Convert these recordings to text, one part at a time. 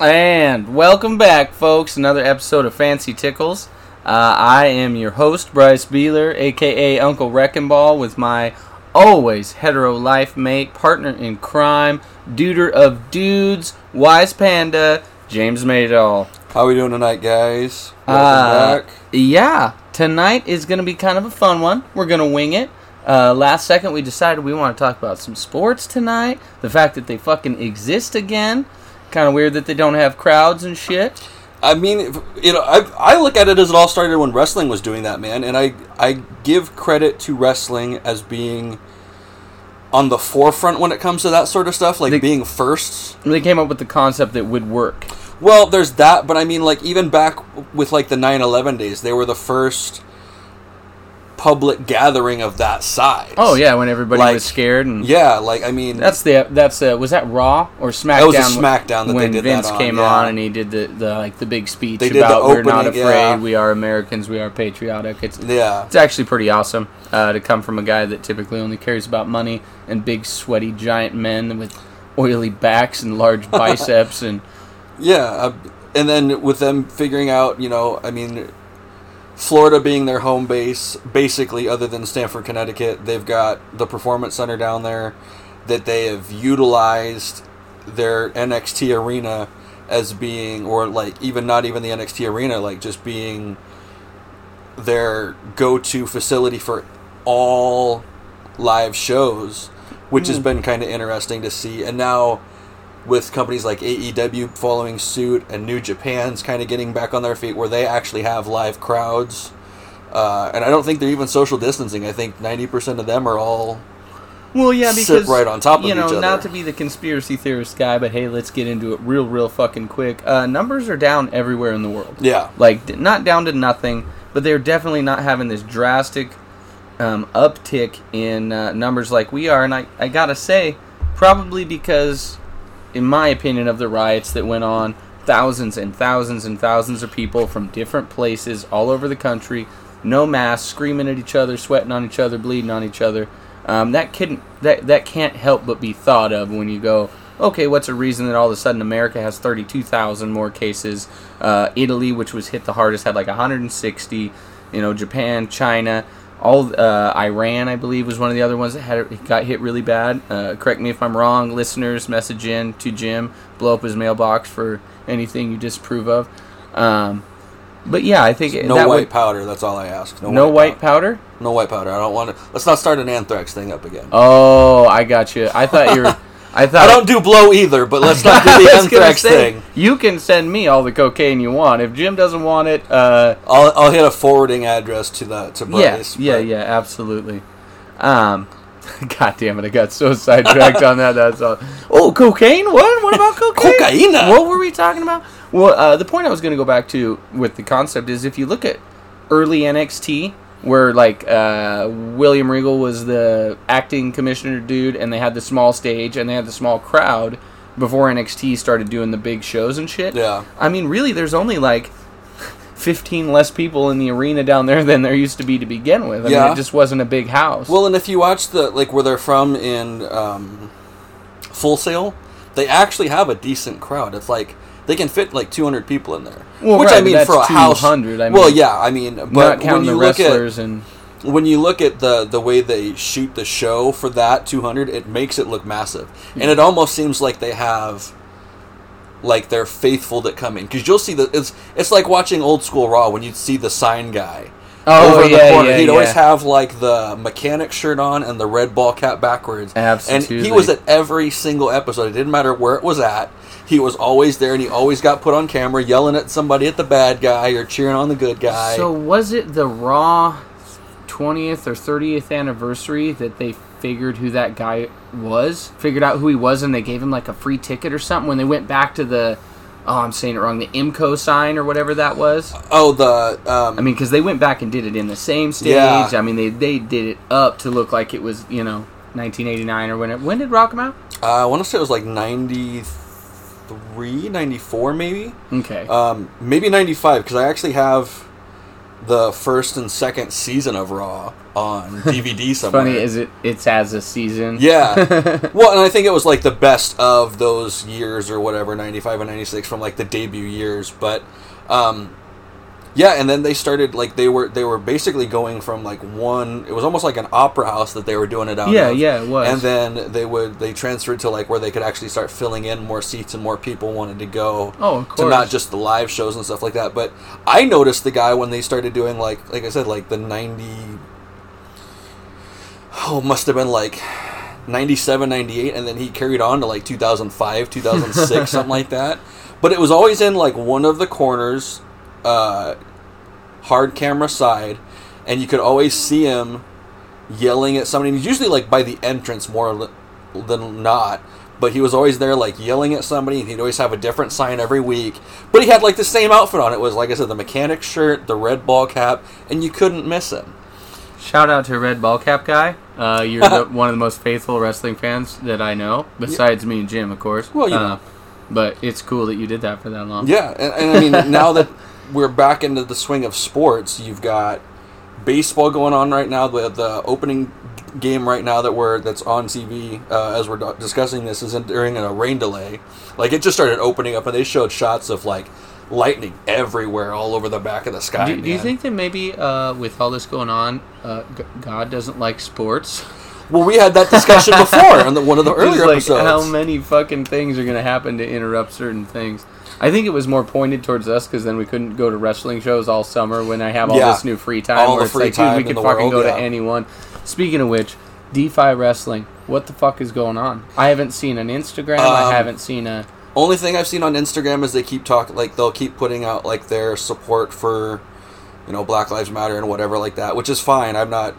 And welcome back, folks. Another episode of Fancy Tickles. Uh, I am your host, Bryce Beeler, aka Uncle Wrecking Ball, with my always hetero life mate, partner in crime, duder of dudes, wise panda, James Maydall. How are we doing tonight, guys? Uh, back. Yeah, tonight is going to be kind of a fun one. We're going to wing it. Uh, last second, we decided we want to talk about some sports tonight. The fact that they fucking exist again. Kind of weird that they don't have crowds and shit. I mean, you know, I, I look at it as it all started when wrestling was doing that, man, and I I give credit to wrestling as being on the forefront when it comes to that sort of stuff, like They- being first. They came up with the concept that would work. Well, there's that, but I mean, like even back with like the 9/11 days, they were the first public gathering of that size. Oh yeah, when everybody Like, was scared and yeah, like I mean, That's the that's uh, was that Raw or SmackDown? That was a SmackDown that they when Vince on, came yeah. on and he did the, the like the big speech the about we're not afraid, yeah. we are Americans, we are patriotic. It's yeah. it's actually pretty awesome uh, to come from a guy that typically only cares about money and big sweaty giant men with oily backs and large biceps and Yeah, uh, and then with them figuring out, you know, I mean, Florida being their home base, basically, other than Stamford, Connecticut, they've got the Performance Center down there that they have utilized their NXT arena as being, or like even not even the NXT arena, like just being their go to facility for all live shows, which has hmm. been kind of interesting to see. And now with companies like AEW following suit and New Japan's kind of getting back on their feet where they actually have live crowds. Uh, and I don't think they're even social distancing. I think 90% of them are all. well yeah Sit because right on top of you know each other. not to be the conspiracy theorist guy but hey let's get into it real real fucking quick uh, numbers are down everywhere in the world Yeah. like not down to nothing, but they're definitely not having this drastic um, uptick in uh, numbers like we are. And I, I gotta say, probably because, in my opinion, of the riots that went on, thousands and thousands and thousands of people from different places all over the country, no masks, screaming at each other, sweating on each other, bleeding on each other. Um, that couldn't that that can't help but be thought of when you go, okay, what's a reason that all of a sudden America has 32,000 more cases? Uh, Italy, which was hit the hardest, had like 160. You know, Japan, China, all uh, Iran, I believe, was one of the other ones that had got hit really bad. Uh, correct me if I'm wrong. Listeners, message in to Jim, blow up his mailbox for anything you disapprove of. Um, but yeah, I think No that white would, powder. That's all I ask. no white powder. No white powder. I don't want to. Let's not start an anthrax thing up again. Oh, I got you. I thought you were. I thought I don't do blow either, but let's not do the anthrax say, thing. You can send me all the cocaine you want. If Jim doesn't want it, uh, I'll, I'll hit a forwarding address to the to yeah, Bryce. yeah, but- yeah, absolutely. Um, God damn it, I got so sidetracked on that. That's all. Oh, cocaine? What? What about cocaine? Cocaina? What were we talking about? Well, uh, the point I was going to go back to with the concept is if you look at early NXT, where like uh, William Regal was the acting commissioner dude, and they had the small stage and they had the small crowd before NXT started doing the big shows and shit. Yeah. I mean, really, there's only like 15 less people in the arena down there than there used to be to begin with. I mean, Yeah. it just wasn't a big house. Well, and if you watch the like where they're from in um, Full Sail, they actually have a decent crowd. It's like they can fit like 200 people in there. Well, Which right, I mean, for a house, 200, I well, yeah, I mean, but not when counting you the look wrestlers at and when you look at the the way they shoot the show for that 200, it makes it look massive, and it almost seems like they have like they're faithful that come in because you'll see that it's it's like watching old school Raw when you'd see the sign guy. Oh, over yeah, the corner. yeah, He'd always have like the mechanic shirt on and the red ball cap backwards. And he was at every single episode. It didn't matter where it was at. He was always there, and he always got put on camera, yelling at somebody at the bad guy or cheering on the good guy. So was it the Raw 20th or 30th anniversary that they figured who that guy was? Figured out who he was and they gave him like a free ticket or something when they went back to the oh, I'm saying it wrong. The IMCO sign or whatever that was. Oh, the um, I mean, because they went back and did it in the same stage. Yeah. I mean, they they did it up to look like it was you know 1989 or when it, when did Rock come out? I want to say it was like 93, 94 maybe. Okay. Um, maybe 95 because I actually have the first and second season of Raw on DVD somewhere. Funny is it? It's as a season. Yeah. well, and I think it was like the best of those years or whatever, 95 and 96 from like the debut years, but um yeah, and then they started like they were they were basically going from like one it was almost like an opera house that they were doing it out Yeah, of. yeah, it was. And then they would they transferred to like where they could actually start filling in more seats and more people wanted to go Oh, of to not just the live shows and stuff like that. But I noticed the guy when they started doing like like I said like the 90 oh must have been like 97 98 and then he carried on to like 2005 2006 something like that but it was always in like one of the corners uh hard camera side and you could always see him yelling at somebody and he's usually like by the entrance more li- than not but he was always there like yelling at somebody and he'd always have a different sign every week but he had like the same outfit on it was like i said the mechanic shirt the red ball cap and you couldn't miss him Shout out to Red Ball Cap guy. Uh, you're the, one of the most faithful wrestling fans that I know, besides me and Jim, of course. Well, you Uh, know. But it's cool that you did that for that long. Yeah, and, and I mean, now that we're back into the swing of sports, you've got baseball going on right now. The the opening game right now that we're that's on TV uh, as we're discussing this is in, during a rain delay. Like it just started opening up, and they showed shots of like lightning everywhere, all over the back of the sky. Do, do you think that maybe uh, with all this going on, uh, G- God doesn't like sports? Well, we had that discussion before on the, one of the earlier like episodes. how many fucking things are going to happen to interrupt certain things. I think it was more pointed towards us because then we couldn't go to wrestling shows all summer when I have all Yeah. this new free time. All where the it's free like, time dude, we could fucking world, go yeah. to anyone. Speaking of which, DEFY wrestling. What the fuck is going on? I haven't seen an Instagram. I Um, haven't seen a. Only thing I've seen on Instagram is they keep talking like they'll keep putting out like their support for, you know, Black Lives Matter and whatever like that, which is fine. I'm not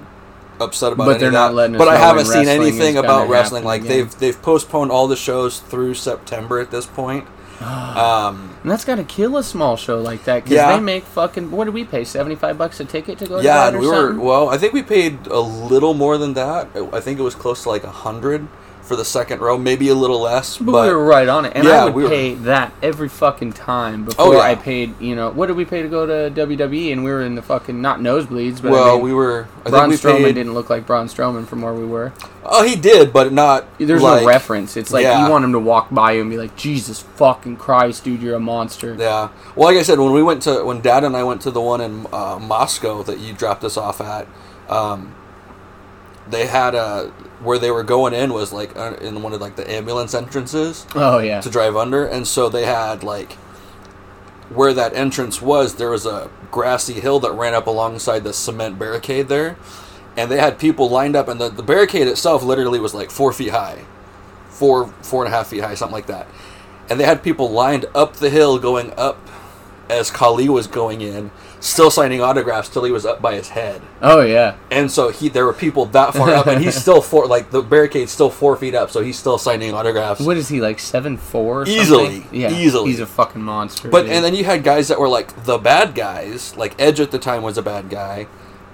upset about But they're not that. letting but I haven't seen anything about wrestling. Like again. they've they've postponed all the shows through September at this point. um, And that's got to kill a small show like that because Yeah. they make fucking. What do we pay? Seventy five bucks a ticket to go to yeah, that and we were well. I think we paid a little more than that. I think it was close to like a hundred for the second row, maybe a little less. But, But, we were right on it, and Yeah, I would we were- pay that every fucking time before Oh, yeah. I paid. You know, what did we pay to go to WWE? And we were in the fucking not nosebleeds, but well, I mean, we were. I Braun think we Strowman paid. didn't look like Braun Strowman from where we were. Oh, he did, but not. There's like, no reference. It's like yeah. you want him to walk by you and be like, "Jesus fucking Christ, dude, you're a monster." Yeah. Well, like I said, when we went to when Dad and I went to the one in uh, Moscow that you dropped us off at, um, they had a where they were going in was like uh, in one of like the ambulance entrances Oh yeah, to drive under, and so they had like where that entrance was. There was a grassy hill that ran up alongside the cement barricade there, and they had people lined up, and the, the barricade itself literally was like four feet high, four four and a half feet high, something like that, and they had people lined up the hill going up as Khali was going in, still signing autographs till he was up by his head. oh yeah. And so he, there were people that far up, and he's still four, like the barricade's still four feet up, so he's still signing autographs. What is he like seven four? Easily, yeah, easily. He's a fucking monster. But dude. and then you had guys that were like the bad guys, like Edge at the time was a bad guy,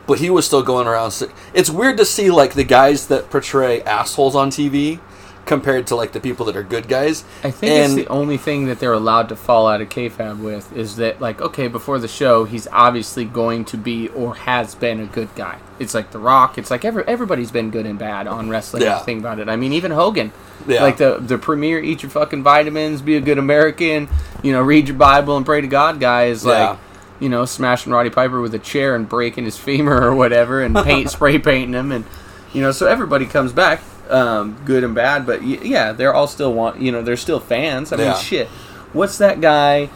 but he was still going around. It's weird to see like the guys that portray assholes on TV compared to like the people that are good guys. I think and it's the only thing that they're allowed to fall out of kayfabe with is that like okay before the show he's obviously going to be or has been a good guy. It's like The Rock. It's like every everybody's been good and bad on wrestling. Yeah. Think about it. I mean even Hogan. Yeah. Like the the premier eat your fucking vitamins, be a good American, you know, read your Bible and pray to God guy is Yeah. like you know, smashing Roddy Piper with a chair and breaking his femur or whatever and paint spray painting him and you know, so everybody comes back, um, good and bad, but yeah, they're all still want, you know, they're still fans. I mean, Yeah. shit. What's that guy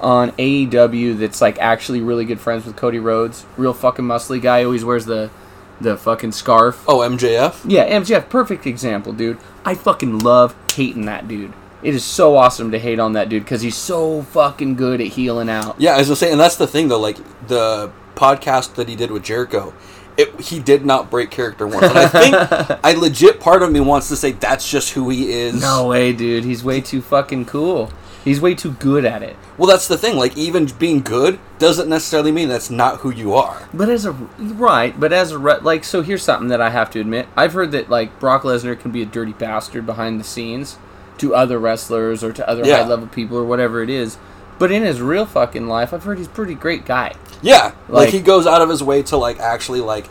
on AEW that's like actually really good friends with Cody Rhodes? Real fucking muscly guy, always wears the the fucking scarf. oh MJF, Yeah, MJF, perfect example, dude. I fucking love hating that dude. It is so awesome to hate on that dude because he's so fucking good at heeling out. yeah, as I was saying, and that's the thing though. Like the podcast that he did with Jericho, it, he did not break character once, and I think I legit part of me wants to say that's just who he is. No way, dude. He's way too fucking cool. He's way too good at it. Well, that's the thing. Like, even being good doesn't necessarily mean that's not who you are. But as a right, but as a like, so here's something that I have to admit. I've heard that like Brock Lesnar can be a dirty bastard behind the scenes to other wrestlers or to other Yeah. high level people or whatever it is. But in his real fucking life, I've heard he's a pretty great guy. Yeah, like, Like- he goes out of his way to like actually like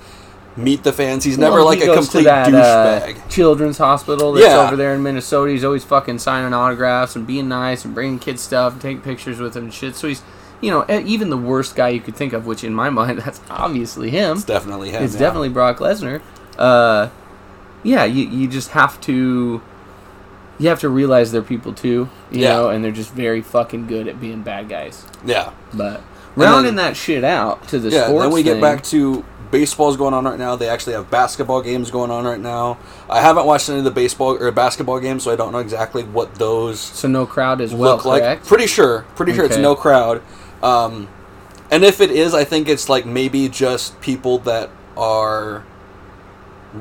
meet the fans. He's never Well, like he a complete that, uh, douchebag. children's hospital that's Yeah. over there in Minnesota. He's always fucking signing autographs and being nice and bringing kids stuff and taking pictures with them and shit. So he's, you know, even the worst guy you could think of, which in my mind, that's obviously him. it's definitely him. It's yeah. definitely Brock Lesnar. Uh, yeah, you, you just have to you have to realize they're people too, you Yeah. know, and they're just very fucking good at being bad guys. yeah. But rounding that shit out to the Yeah, sports then we thing, get back to baseball's going on right now. They actually have basketball games going on right now. I haven't watched any of the baseball or basketball games, so I don't know exactly what those so no crowd as well, look like. Pretty sure, pretty sure it's no crowd. Um, and if it is, I think it's like maybe just people that are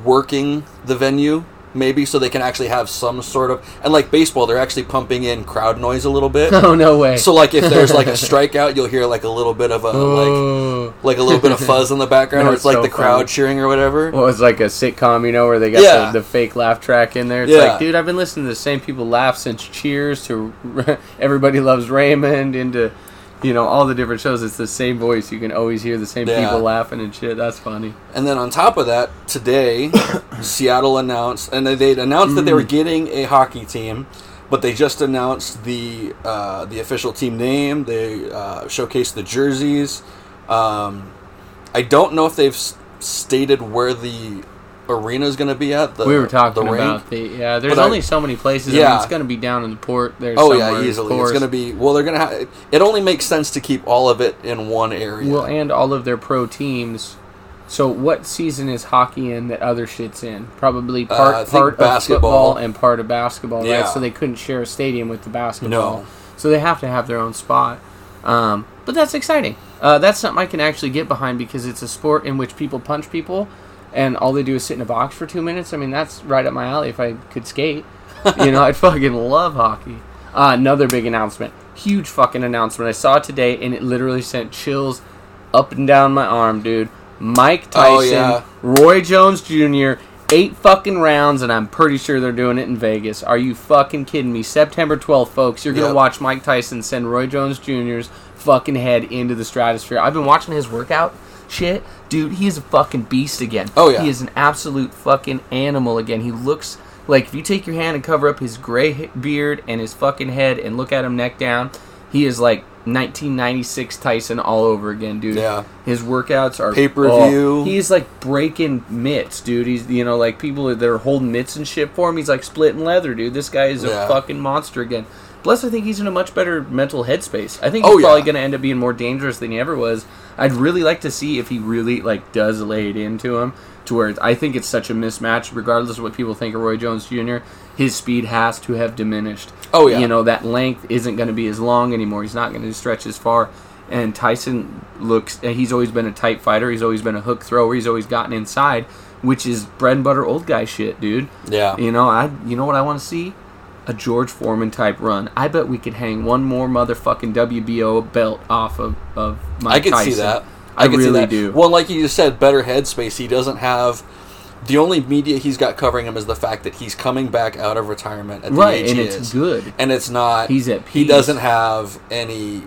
working the venue, maybe so they can actually have some sort of and like baseball, they're actually pumping in crowd noise a little bit. oh no way. So like if there's like a strikeout, you'll hear like a little bit of a like oh. like a little bit of fuzz in the background, or it's like so the crowd funny. cheering or whatever. Well, it's like a sitcom, you know, where they got Yeah. the, the fake laugh track in there. It's Yeah. like, dude, I've been listening to the same people laugh since Cheers to Everybody Loves Raymond into, you know, all the different shows. It's the same voice. You can always hear the same Yeah. people laughing and shit. That's funny. And then on top of that, today Seattle announced, and they announced that they were Mm. getting a hockey team, but they just announced the uh, the official team name. They uh, showcased the jerseys. Um, I don't know if they've s- stated where the arena is going to be at. The, we were talking the about the yeah. There's But I- only so many places. Yeah, Yeah. it's going to be down in the port. There's Oh yeah, easily. It's going to be well. They're going to have. It only makes sense to keep all of it in one area. well, and all of their pro teams. So, what season is hockey in that other shit's in? Probably Uh, part I think part of basketball. football and part of basketball, Yeah. right? So they couldn't share a stadium with the basketball. No. So they have to have their own spot. Um, but that's exciting. Uh, that's something I can actually get behind because it's a sport in which people punch people, and all they do is sit in a box for two minutes. I mean, that's right up my alley. If I could skate, you know, I'd fucking love hockey. Uh, another big announcement, huge fucking announcement. I saw it today, and it literally sent chills up and down my arm, dude. Mike Oh, Tyson, yeah. Roy Jones Jr., eight fucking rounds, and I'm pretty sure they're doing it in Vegas. Are you fucking kidding me? September 12th, folks, you're gonna watch Mike Tyson send Roy Jones Jr.'s fucking head into the stratosphere. I've been watching his workout shit, dude. He is a fucking beast again. Oh, yeah. he is an absolute fucking animal again. He looks like if you take your hand and cover up his gray beard and his fucking head and look at him neck down, he is like 1996 Tyson all over again, dude. Yeah. His workouts are Pay-per-view. oh, he's like breaking mitts, dude. He's you know like people that are holding mitts and shit for him. He's like splitting leather, dude. This guy is a fucking monster again. Plus, I think he's in a much better mental headspace. I think Oh, he's probably yeah. going to end up being more dangerous than he ever was. I'd really like to see if he really like does lay it into him to where I think it's such a mismatch. Regardless of what people think of Roy Jones Jr., his speed has to have diminished. Oh, yeah. you know that length isn't going to be as long anymore. He's not going to stretch as far. And Tyson looks. He's always been a tight fighter. He's always been a hook thrower. He's always gotten inside, which is bread and butter old guy shit, dude. Yeah. You know, I you know what I want to see? A George Foreman type run. I bet we could hang one more motherfucking WBO belt off of of Mike I could Tyson. see that. I, see really that. do. Well, like you just said, better headspace. He doesn't have. The only media he's got covering him is the fact that he's coming back out of retirement at the right, age and he it's is. good. And it's not. He's at He doesn't have any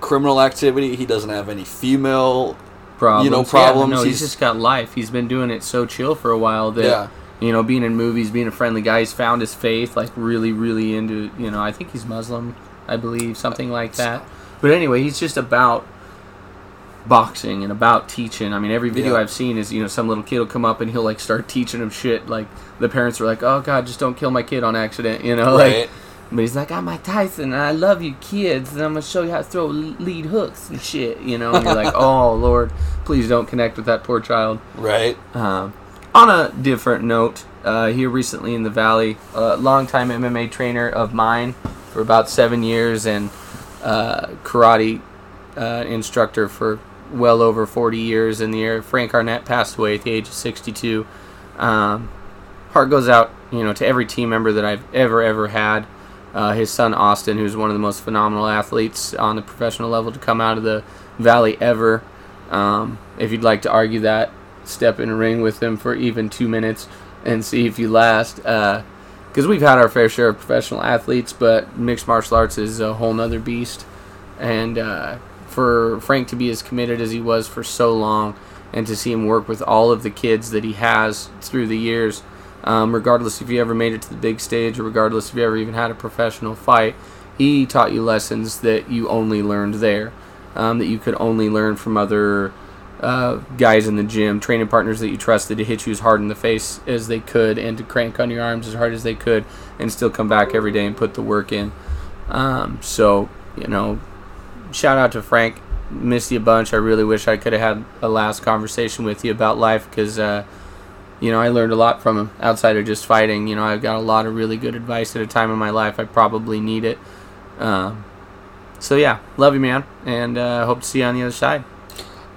criminal activity. He doesn't have any female. problems. you know, Yeah, problems. no, he's, He's- just got life. He's been doing it so chill for a while that Yeah. You know, being in movies, being a friendly guy, he's found his faith. Like really, really into you know. I think he's Muslim, I believe, something like that. But anyway, he's just about boxing and about teaching. I mean, every video Yeah. I've seen is you know some little kid will come up and he'll like start teaching him shit. Like the parents are like, "Oh God, just don't kill my kid on accident," you know. Right. Like, but he's like, I'm Mike Tyson, and I love you kids, and I'm gonna show you how to throw lead hooks and shit, you know. And you're like, oh Lord, please don't connect with that poor child. Right. Um, on a different note, uh, here recently in the Valley, a longtime MMA trainer of mine for about seven years and uh, karate uh, instructor for well over 40 years in the air. Frank Arnett passed away at the age of 62. Um, heart goes out, you know, to every team member that I've ever, ever had. uh, his son Austin, who's one of the most phenomenal athletes on the professional level to come out of the valley ever. Um, if you'd like to argue that, step in a ring with him for even two minutes and see if you last. Because we've had our fair share of professional athletes, but mixed martial arts is a whole nother beast. And uh, for Frank to be as committed as he was for so long, and to see him work with all of the kids that he has through the years, um, regardless if you ever made it to the big stage or regardless if you ever even had a professional fight, he taught you lessons that you only learned there, um, that you could only learn from other uh, guys in the gym, training partners that you trusted to hit you as hard in the face as they could and to crank on your arms as hard as they could and still come back every day and put the work in. Um, so, you know, shout out to Frank. Missed you a bunch. I really wish I could have had a last conversation with you about life because, uh, you know, I learned a lot from him outside of just fighting. You know, I've got a lot of really good advice at a time in my life. I probably need it. Um, so, yeah, love you, man. And uh, hope to see you on the other side.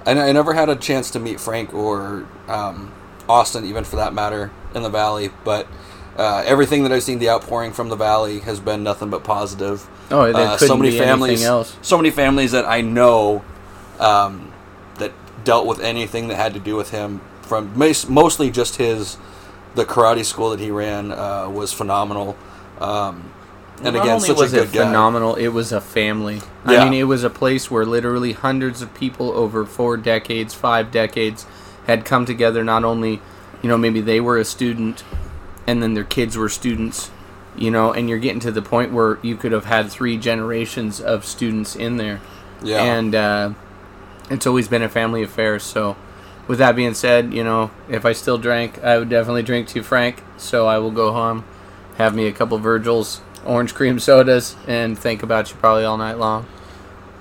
I, I never had a chance to meet Frank or um, Austin, even for that matter, in the Valley. But uh, everything that I've seen, the outpouring from the Valley has been nothing but positive. Oh, Uh, so many families, so many families that I know um, that dealt with anything that had to do with him. From mostly just his, the karate school that he ran uh, was phenomenal. Um, and Not again, only such was it guy. phenomenal, it was a family. Yeah. I mean, it was a place where literally hundreds of people over four decades, five decades, had come together. Not only, you know, maybe they were a student, and then their kids were students, you know, and you're getting to the point where you could have had three generations of students in there. Yeah. And uh, it's always been a family affair. So, with that being said, you know, if I still drank, I would definitely drink to Frank. So I will go home, have me a couple Virgils, orange cream sodas, and think about you probably all night long.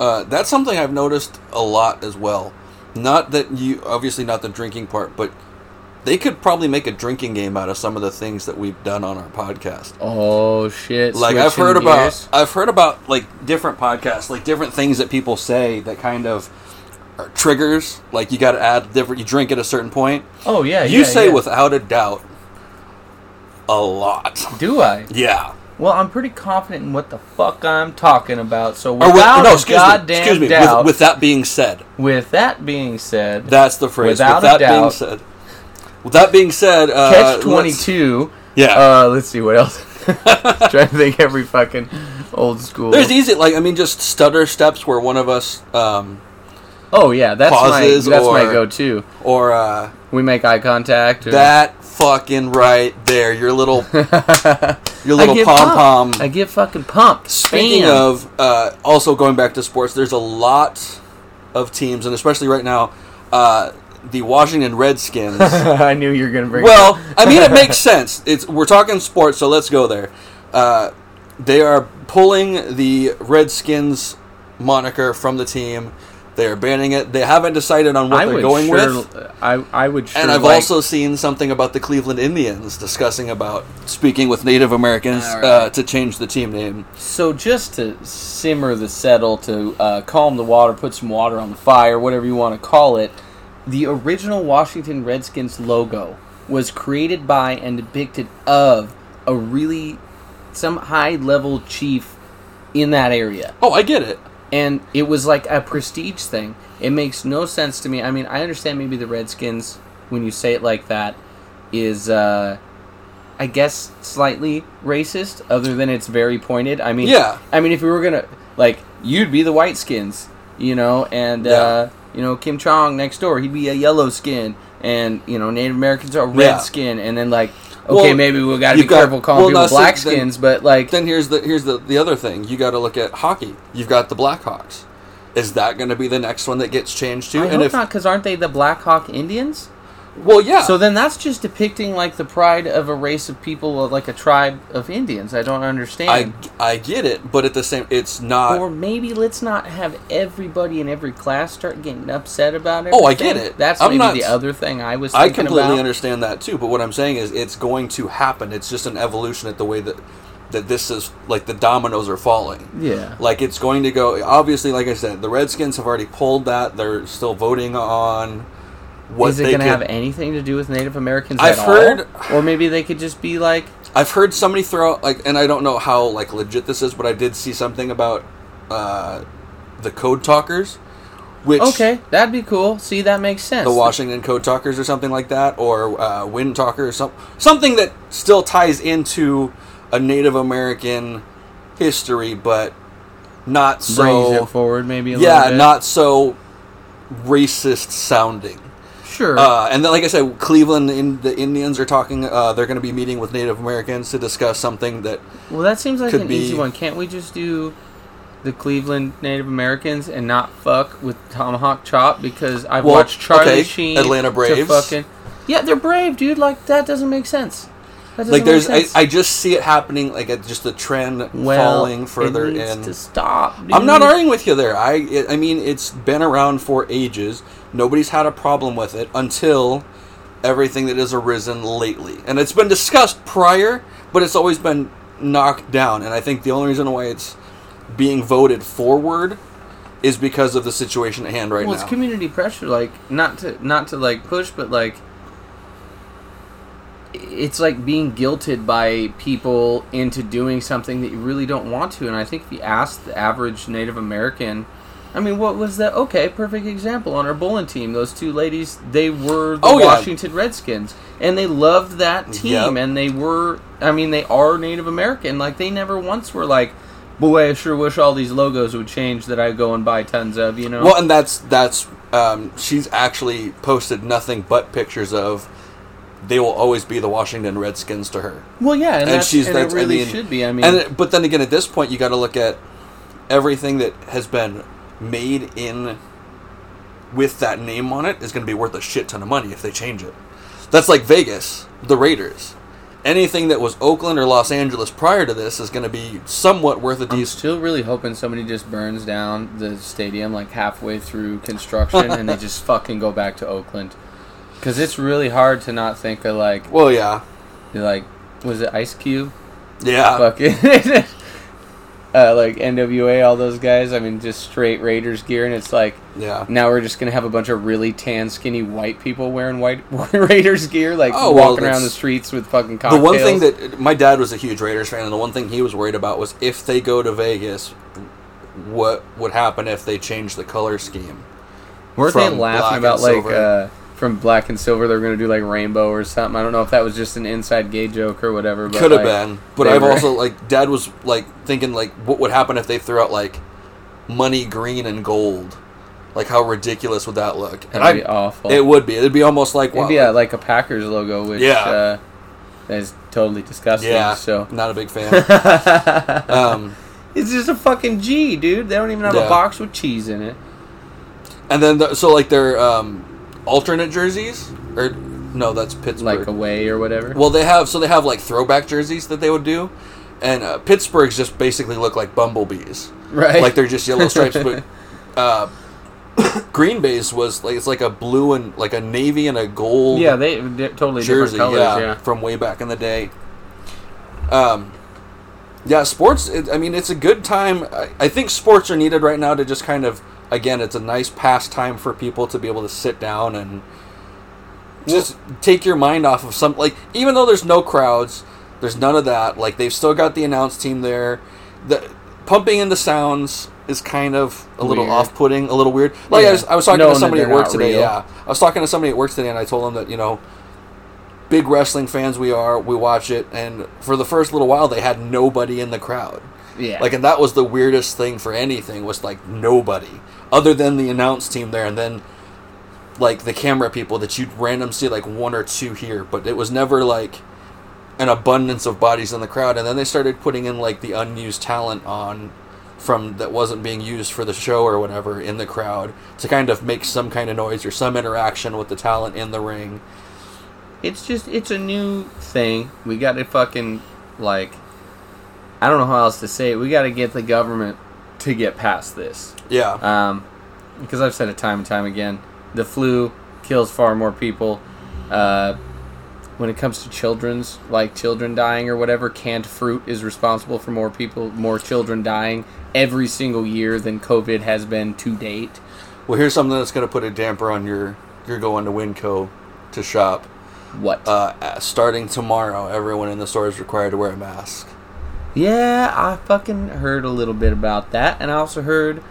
Uh, that's something I've noticed a lot as well. Not that you, obviously, not the drinking part, but they could probably make a drinking game out of some of the things that we've done on our podcast. Oh shit! Like I've switching heard about, gears. I've heard about like different podcasts, like different things that people say that kind of are triggers. Like you got to add different. You drink at a certain point. Oh yeah, you yeah, say yeah. without a doubt, a lot. Do I? Yeah. Well, I'm pretty confident in what the fuck I'm talking about. So Or with- without no, a excuse me. goddamn Excuse me. doubt, With, with that being said, with that being said, that's the phrase. Without with that being doubt. said, with that being said, uh, catch twenty two. Yeah. Uh, let's see what else. Trying to think every fucking old school. There's easy, like I mean, just stutter steps where one of us, um, oh yeah, that's my that's my go-to. or uh, We make eye contact. Or, that fucking right there, your little, your little pom pom. I get fucking pumped. Speaking Bam. of, uh, also going back to sports, there's a lot of teams, and especially right now, uh, the Washington Redskins. I knew you were gonna bring. well, I mean, it makes sense. It's we're talking sports, so let's go there. Uh, they are pulling the Redskins moniker from the team. They are banning it. They haven't decided on what I they're going sure, with. I I would sure And I've like- also seen something about the Cleveland Indians discussing about speaking with Native Americans All right. uh, to change the team name. So just to simmer the settle, to uh, calm the water, put some water on the fire, whatever you want to call it, the original Washington Redskins logo was created by and depicted of a really some high level chief in that area. Oh, I get it. And it was like a prestige thing. It makes no sense to me. I mean, I understand maybe the Redskins, when you say it like that, is, uh, I guess, slightly racist, other than it's very pointed. I mean, Yeah. I mean, if we were gonna, like, you'd be the white skins, you know, and, uh, you know, Kim Chong next door, he'd be a yellow skin, and, you know, Native Americans are red Yeah. skin, and then, like, Well, okay, maybe we gotta be got- careful calling well, people now, see, black then- but, like, Then here's the here's the the other thing. You got to look at hockey. You've got the Blackhawks. Is that going to be the next one that gets changed to? I and hope if not, because aren't they the Black Hawk Indians? Well, yeah. So then that's just depicting like the pride of a race of people, like a tribe of Indians. I don't understand. I I get it, but at the same, it's not. or maybe let's not have everybody in every class start getting upset about it. Oh, I get it. That's I'm maybe not- the other thing I was I completely about. understand that too. But what I'm saying is, it's going to happen. It's just an evolution at the way that that this is like the dominoes are falling. Yeah. Like it's going to go. Obviously, like I said, the Redskins have already pulled that. They're still voting on what Is it going to have anything to do with Native Americans I've at heard- all? Or maybe they could just be like, I've heard somebody throw out like, and I don't know how like legit this is, but I did see something about uh, the Code Talkers, which Okay, that'd be cool. See, that makes sense. the Washington Code Talkers or something like that, or uh, Wind Talker or some something that still ties into a Native American history, but not brings so. it forward maybe a yeah, little bit. not so racist sounding. Sure. Uh, and then, like I said, Cleveland, in, the Indians are talking. Uh, they're going to be meeting with Native Americans to discuss something that. well, that seems like an easy one. Can't we just do the Cleveland Native Americans and not fuck with Tomahawk Chop because I've Well, watched Charlie okay, Sheen, Atlanta Braves. fucking yeah, they're brave, dude. Like that doesn't make sense. Like there's, I. I just see it happening. Like at just the trend well, falling further it needs in. to stop. I'm not arguing with you there. I, it, I mean, it's been around for ages. Nobody's had a problem with it until everything that has arisen lately, and it's been discussed prior, but it's always been knocked down. And I think the only reason why it's being voted forward is because of the situation at hand right well, now. it's community pressure. Like not to not to like push, but like it's like being guilted by people into doing something that you really don't want to. And I think if you ask the average Native American, I mean, what was that? Okay, perfect example on our bowling team. Those two ladies, they were the Oh, yeah. Washington Redskins, and they loved that team, Yep. and they were. I mean, they are Native American. Like they never once were like. Boy, I sure wish all these logos would change that I go and buy tons of, you know? Well, and that's that's um, she's actually posted nothing but pictures of. They will always be the Washington Redskins to her. Well, yeah, and, and that's, she's and that's it really I mean, should be. I mean, and but then again, at this point, you got to look at everything that has been made in with that name on it is going to be worth a shit ton of money if they change it. That's like Vegas, the Raiders. Anything that was Oakland or Los Angeles prior to this is going to be somewhat worth a I'm still really hoping somebody just burns down the stadium like halfway through construction and they just fucking go back to Oakland. Because it's really hard to not think of like, Well, yeah, like, was it Ice Cube? yeah, Fucking, uh, like NWA, all those guys. I mean, just straight Raiders gear, and it's like yeah. now we're just gonna have a bunch of really tan, skinny white people wearing white Raiders gear, like Oh, well, walking around the streets with fucking The one thing that my dad was a huge Raiders fan, and the one thing he was worried about was if they go to Vegas, what would happen if they change the color scheme? Weren't they laughing about like uh, from black and silver? They're going to do like rainbow or something. I don't know if that was just an inside gay joke or whatever. But Could have like, been, but I've were- also like Dad was like thinking like what would happen if they threw out like money green and gold, like how ridiculous would that look? And That'd be I, awful. it would be. It'd be almost like It'd be uh, like a Packers logo, which Yeah. uh, is totally disgusting. yeah, So not a big fan. um, it's just a fucking G, dude. They don't even have Yeah. a box with cheese in it. and then the, so like their um, alternate jerseys or no, that's Pittsburgh. Like away or whatever. Well, they have so they have like throwback jerseys that they would do, and uh, Pittsburgh's just basically look like bumblebees, right. like they're just yellow stripes. but uh, Green Bay's was like it's like a blue and like a navy and a gold yeah, they totally jersey, different colors. yeah, Yeah. from way back in the day. Um, yeah, sports. It, I mean, it's a good time. I, I think sports are needed right now to just kind of again, it's a nice pastime for people to be able to sit down and just take your mind off of some like even though there's no crowds there's none of that like they've still got the announce team there. The pumping in the sounds is kind of a little Weird. off-putting a little weird. Like I, was, I was talking Knowing to somebody at work today real. yeah. I was talking to somebody at work today and i told them that you know big wrestling fans we are we watch it and for the first little while they had nobody in the crowd. Yeah. like and that was the weirdest thing for anything was like nobody other than the announce team there and then like the camera people that you'd random see like one or two here but it was never like an abundance of bodies in the crowd and then they started putting in like the unused talent on from that wasn't being used for the show or whatever in the crowd to kind of make some kind of noise or some interaction with the talent in the ring it's just it's a new thing. We got to fucking like I don't know how else to say it. We got to get the government to get past this. Yeah Um, because I've said it time and time again, the flu kills far more people. Uh, when it comes to children's, like children dying or whatever, canned fruit is responsible for more people, more children dying every single year than COVID has been to date. Well, here's something that's going to put a damper on your your going to Winco to shop. What? Uh, uh, starting tomorrow, everyone in the store is required to wear a mask. yeah, I fucking heard a little bit about that, and I also heard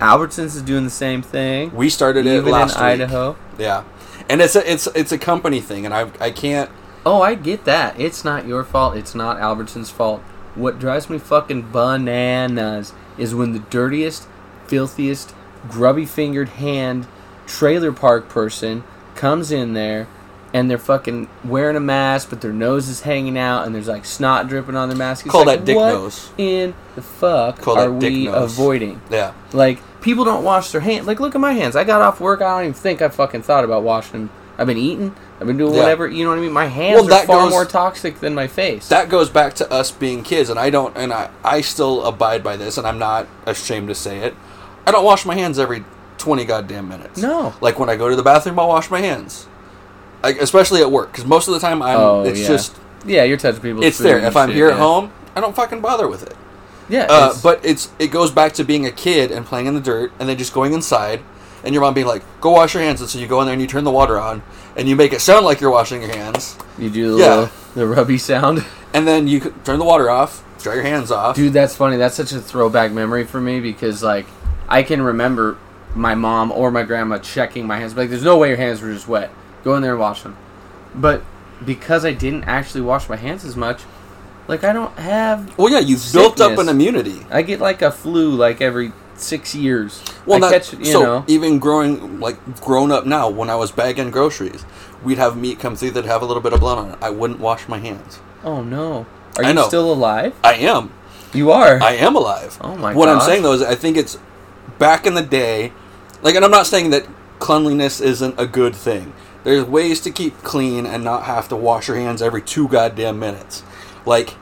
Albertsons is doing the same thing. We started it last in week. Idaho. Yeah, and it's a it's it's a company thing, and I I can't. Oh, I get that. It's not your fault. It's not Albertsons' fault. What drives me fucking bananas is when the dirtiest, filthiest, grubby fingered hand trailer park person comes in there and they're fucking wearing a mask, but their nose is hanging out and there's like snot dripping on their mask. It's Call like, that dick what nose. in the fuck Call are we nose. avoiding? Yeah, Like people don't wash their hands. Like look at my hands. I got off work. I don't even think I fucking thought about washing them. I've been eating. I've been doing Yeah. whatever. You know what I mean? My hands Well, are far goes- more toxic than my face. that goes back to us being kids, and I don't, and I I still abide by this, and I'm not ashamed to say it. I don't wash my hands every twenty goddamn minutes. No. like when I go to the bathroom, I'll wash my hands, like especially at work, because most of the time I'm. Oh, it's yeah. just yeah, you're touching people. it's there. If I'm shit, here at yeah. home, I don't fucking bother with it. yeah. Uh, it's- but it's it goes back to being a kid and playing in the dirt, and then just going inside, and your mom being like, "Go wash your hands," and so you go in there and you turn the water on, and you make it sound like you're washing your hands, you do the yeah. little, the rubby sound. and then you turn the water off, dry your hands off. Dude, that's funny. That's such a throwback memory for me because like I can remember my mom or my grandma checking my hands. Like, there's no way your hands were just wet. Go in there and wash them. But because I didn't actually wash my hands as much, like I don't have. Well, yeah, you've built up an immunity. I get like a flu like every six years. Well, I that, catch, you so know. even growing like grown up now, when I was bagging groceries, we'd have meat come through that have a little bit of blood on it. I wouldn't wash my hands. Oh no. Are I you know. still alive? I am. You are. I am alive. Oh my What I'm saying though is, I think it's back in the day, like, and I'm not saying that cleanliness isn't a good thing. There's ways to keep clean and not have to wash your hands every two goddamn minutes, like,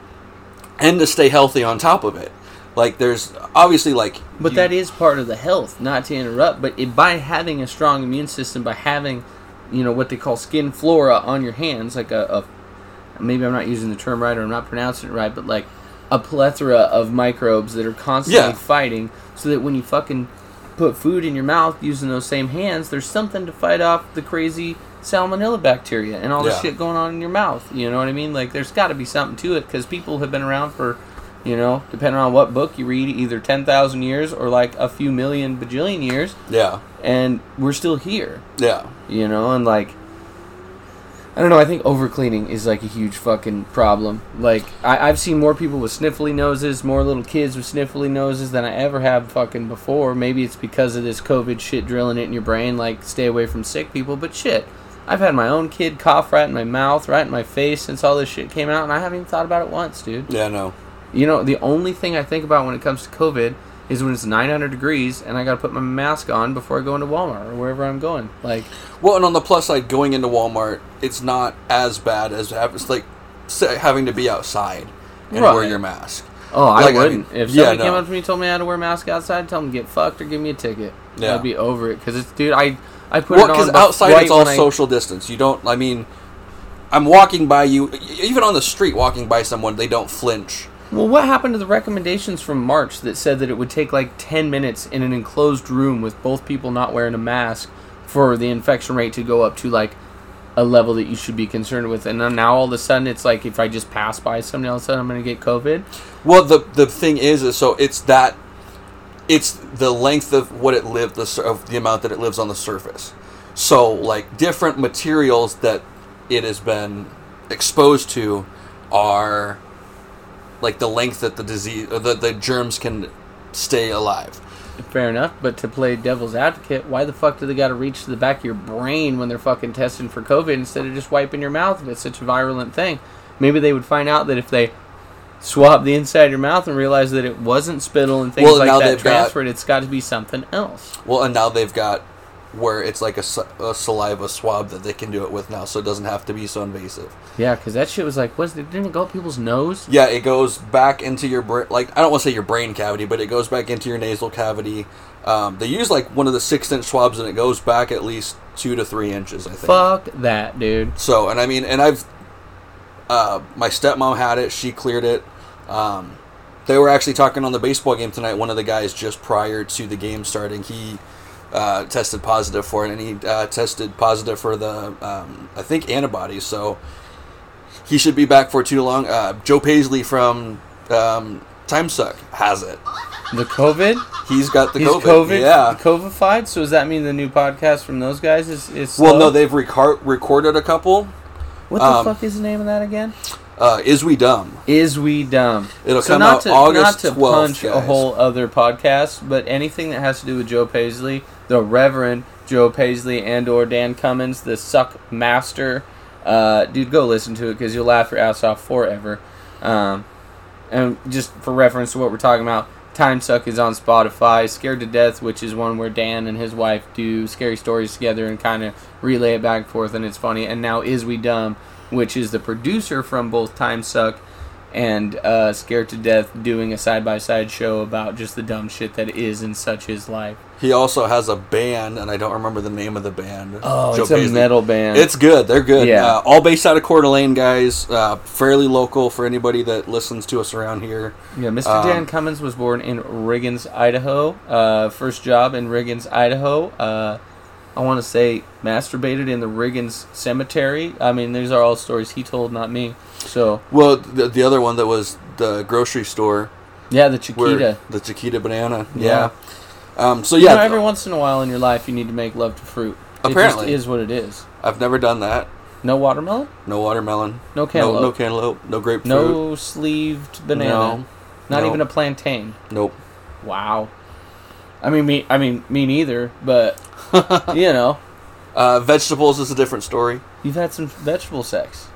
and to stay healthy on top of it. Like, there's obviously like, But you- that is part of the health, not to interrupt. But it, by having a strong immune system, by having, you know, what they call skin flora on your hands, like a, a maybe I'm not using the term right or I'm not pronouncing it right, but like a plethora of microbes that are constantly Yeah. fighting, so that when you fucking put food in your mouth using those same hands, there's something to fight off the crazy salmonella bacteria and all this Yeah. shit going on in your mouth. You know what I mean? Like, there's got to be something to it because people have been around for, you know, depending on what book you read, either 10,000 years or like a few million bajillion years, yeah, and we're still here, yeah. you know? And like, I don't know, I think overcleaning is like a huge fucking problem. Like, I, I've seen more people with sniffly noses, more little kids with sniffly noses than I ever have fucking before. Maybe it's because of this COVID shit drilling it in your brain, like, stay away from sick people, but shit. I've had my own kid cough right in my mouth, right in my face since all this shit came out, and I haven't even thought about it once, dude. Yeah, no. You know, the only thing I think about when it comes to COVID is when it's 900 degrees and I got to put my mask on before I go into Walmart or wherever I'm going. Like, Well, and on the plus side, going into Walmart, it's not as bad as it's like having to be outside and wear your mask. oh, I Like, I wouldn't. mean, if yeah, somebody came up to me and told me I had to wear a mask outside, tell them to get fucked or give me a ticket. Yeah. I'd be over it because it's, dude, I I put Well, it on because outside right it's all when I- social distance. You don't. I mean, I'm walking by you, even on the street, walking by someone, they don't flinch. Well, what happened to the recommendations from March that said that it would take like 10 minutes in an enclosed room with both people not wearing a mask for the infection rate to go up to like a level that you should be concerned with? And then now all of a sudden it's like if I just pass by somebody, all of a sudden I'm going to get COVID? Well, the the thing is, is so it's that it's the length of what it lived, the of the amount that it lives on the surface. So, like different materials that it has been exposed to are like the length that the disease, the the germs can stay alive. Fair enough, but to play devil's advocate, why the fuck do they got to reach to the back of your brain when they're fucking testing for COVID instead of just wiping your mouth if it's such a virulent thing? Maybe they would find out that if they swab the inside of your mouth and realize that it wasn't spittle and things Well, like that they've got- transferred, it's got to be something else. Well, and now they've got where it's like a, a saliva swab that they can do it with now, so it doesn't have to be so invasive. Yeah, because that shit was like, was it, didn't it go up people's nose? Yeah, it goes back into your brain. Like I don't want to say your brain cavity, but it goes back into your nasal cavity. Um, they use like one of the six-inch swabs, and it goes back at least two to three inches. I think. Fuck that, dude. So, and I mean, and I've uh, my stepmom had it. She cleared it. Um, they were actually talking on the baseball game tonight. One of the guys just prior to the game starting, he uh, tested positive for it, and he uh, tested positive for the um, I think antibodies. So he should be back for too long. Uh, Joe Paisley from um, Time Suck has it. The COVID. He's got the He's COVID. COVID. Yeah. COVIDified. So does that mean the new podcast from those guys is is? Well, no, they've recar- recorded a couple. What the um, fuck is the name of that again? Uh, is we dumb? Is we dumb? It'll so come out to, August not to 12th, punch a whole other podcast, but anything that has to do with Joe Paisley, the Reverend Joe Paisley, and or Dan Cummins, the Suck Master, uh, dude, go listen to it because you'll laugh your ass off forever. Um, and just for reference to what we're talking about, Time Suck is on Spotify. Scared to Death, which is one where Dan and his wife do scary stories together and kind of relay it back and forth, and it's funny. And now Is We Dumb, which is the producer from both Time Suck and uh, Scared to Death, doing a side by side show about just the dumb shit that is and such his life. He also has a band, and I don't remember the name of the band. Oh, Joe it's a metal band. It's good. They're good. Yeah. Uh, all based out of Coeur d'Alene, guys. Uh, fairly local for anybody that listens to us around here. Yeah, Mr. Um, Dan Cummins was born in Riggins, Idaho. Uh, first job in Riggins, Idaho. I want to say masturbated in the Riggins cemetery. I mean, these are all stories he told, not me. So Well, the, the other one that was the grocery store, yeah, the Chiquita. the Chiquita banana. Yeah. Yeah. Um, so You yeah, know, every once in a while in your life, you need to make love to fruit. Apparently. it just is what it is. I've never done that. No watermelon, No watermelon. no No, cantaloupe, no cantaloupe. No grapefruit. no, sleeved banana, No. not No. even a plantain. Nope. Wow. I mean, me. I mean, me neither. But you know, Uh, vegetables is a different story. you've had some vegetable sex.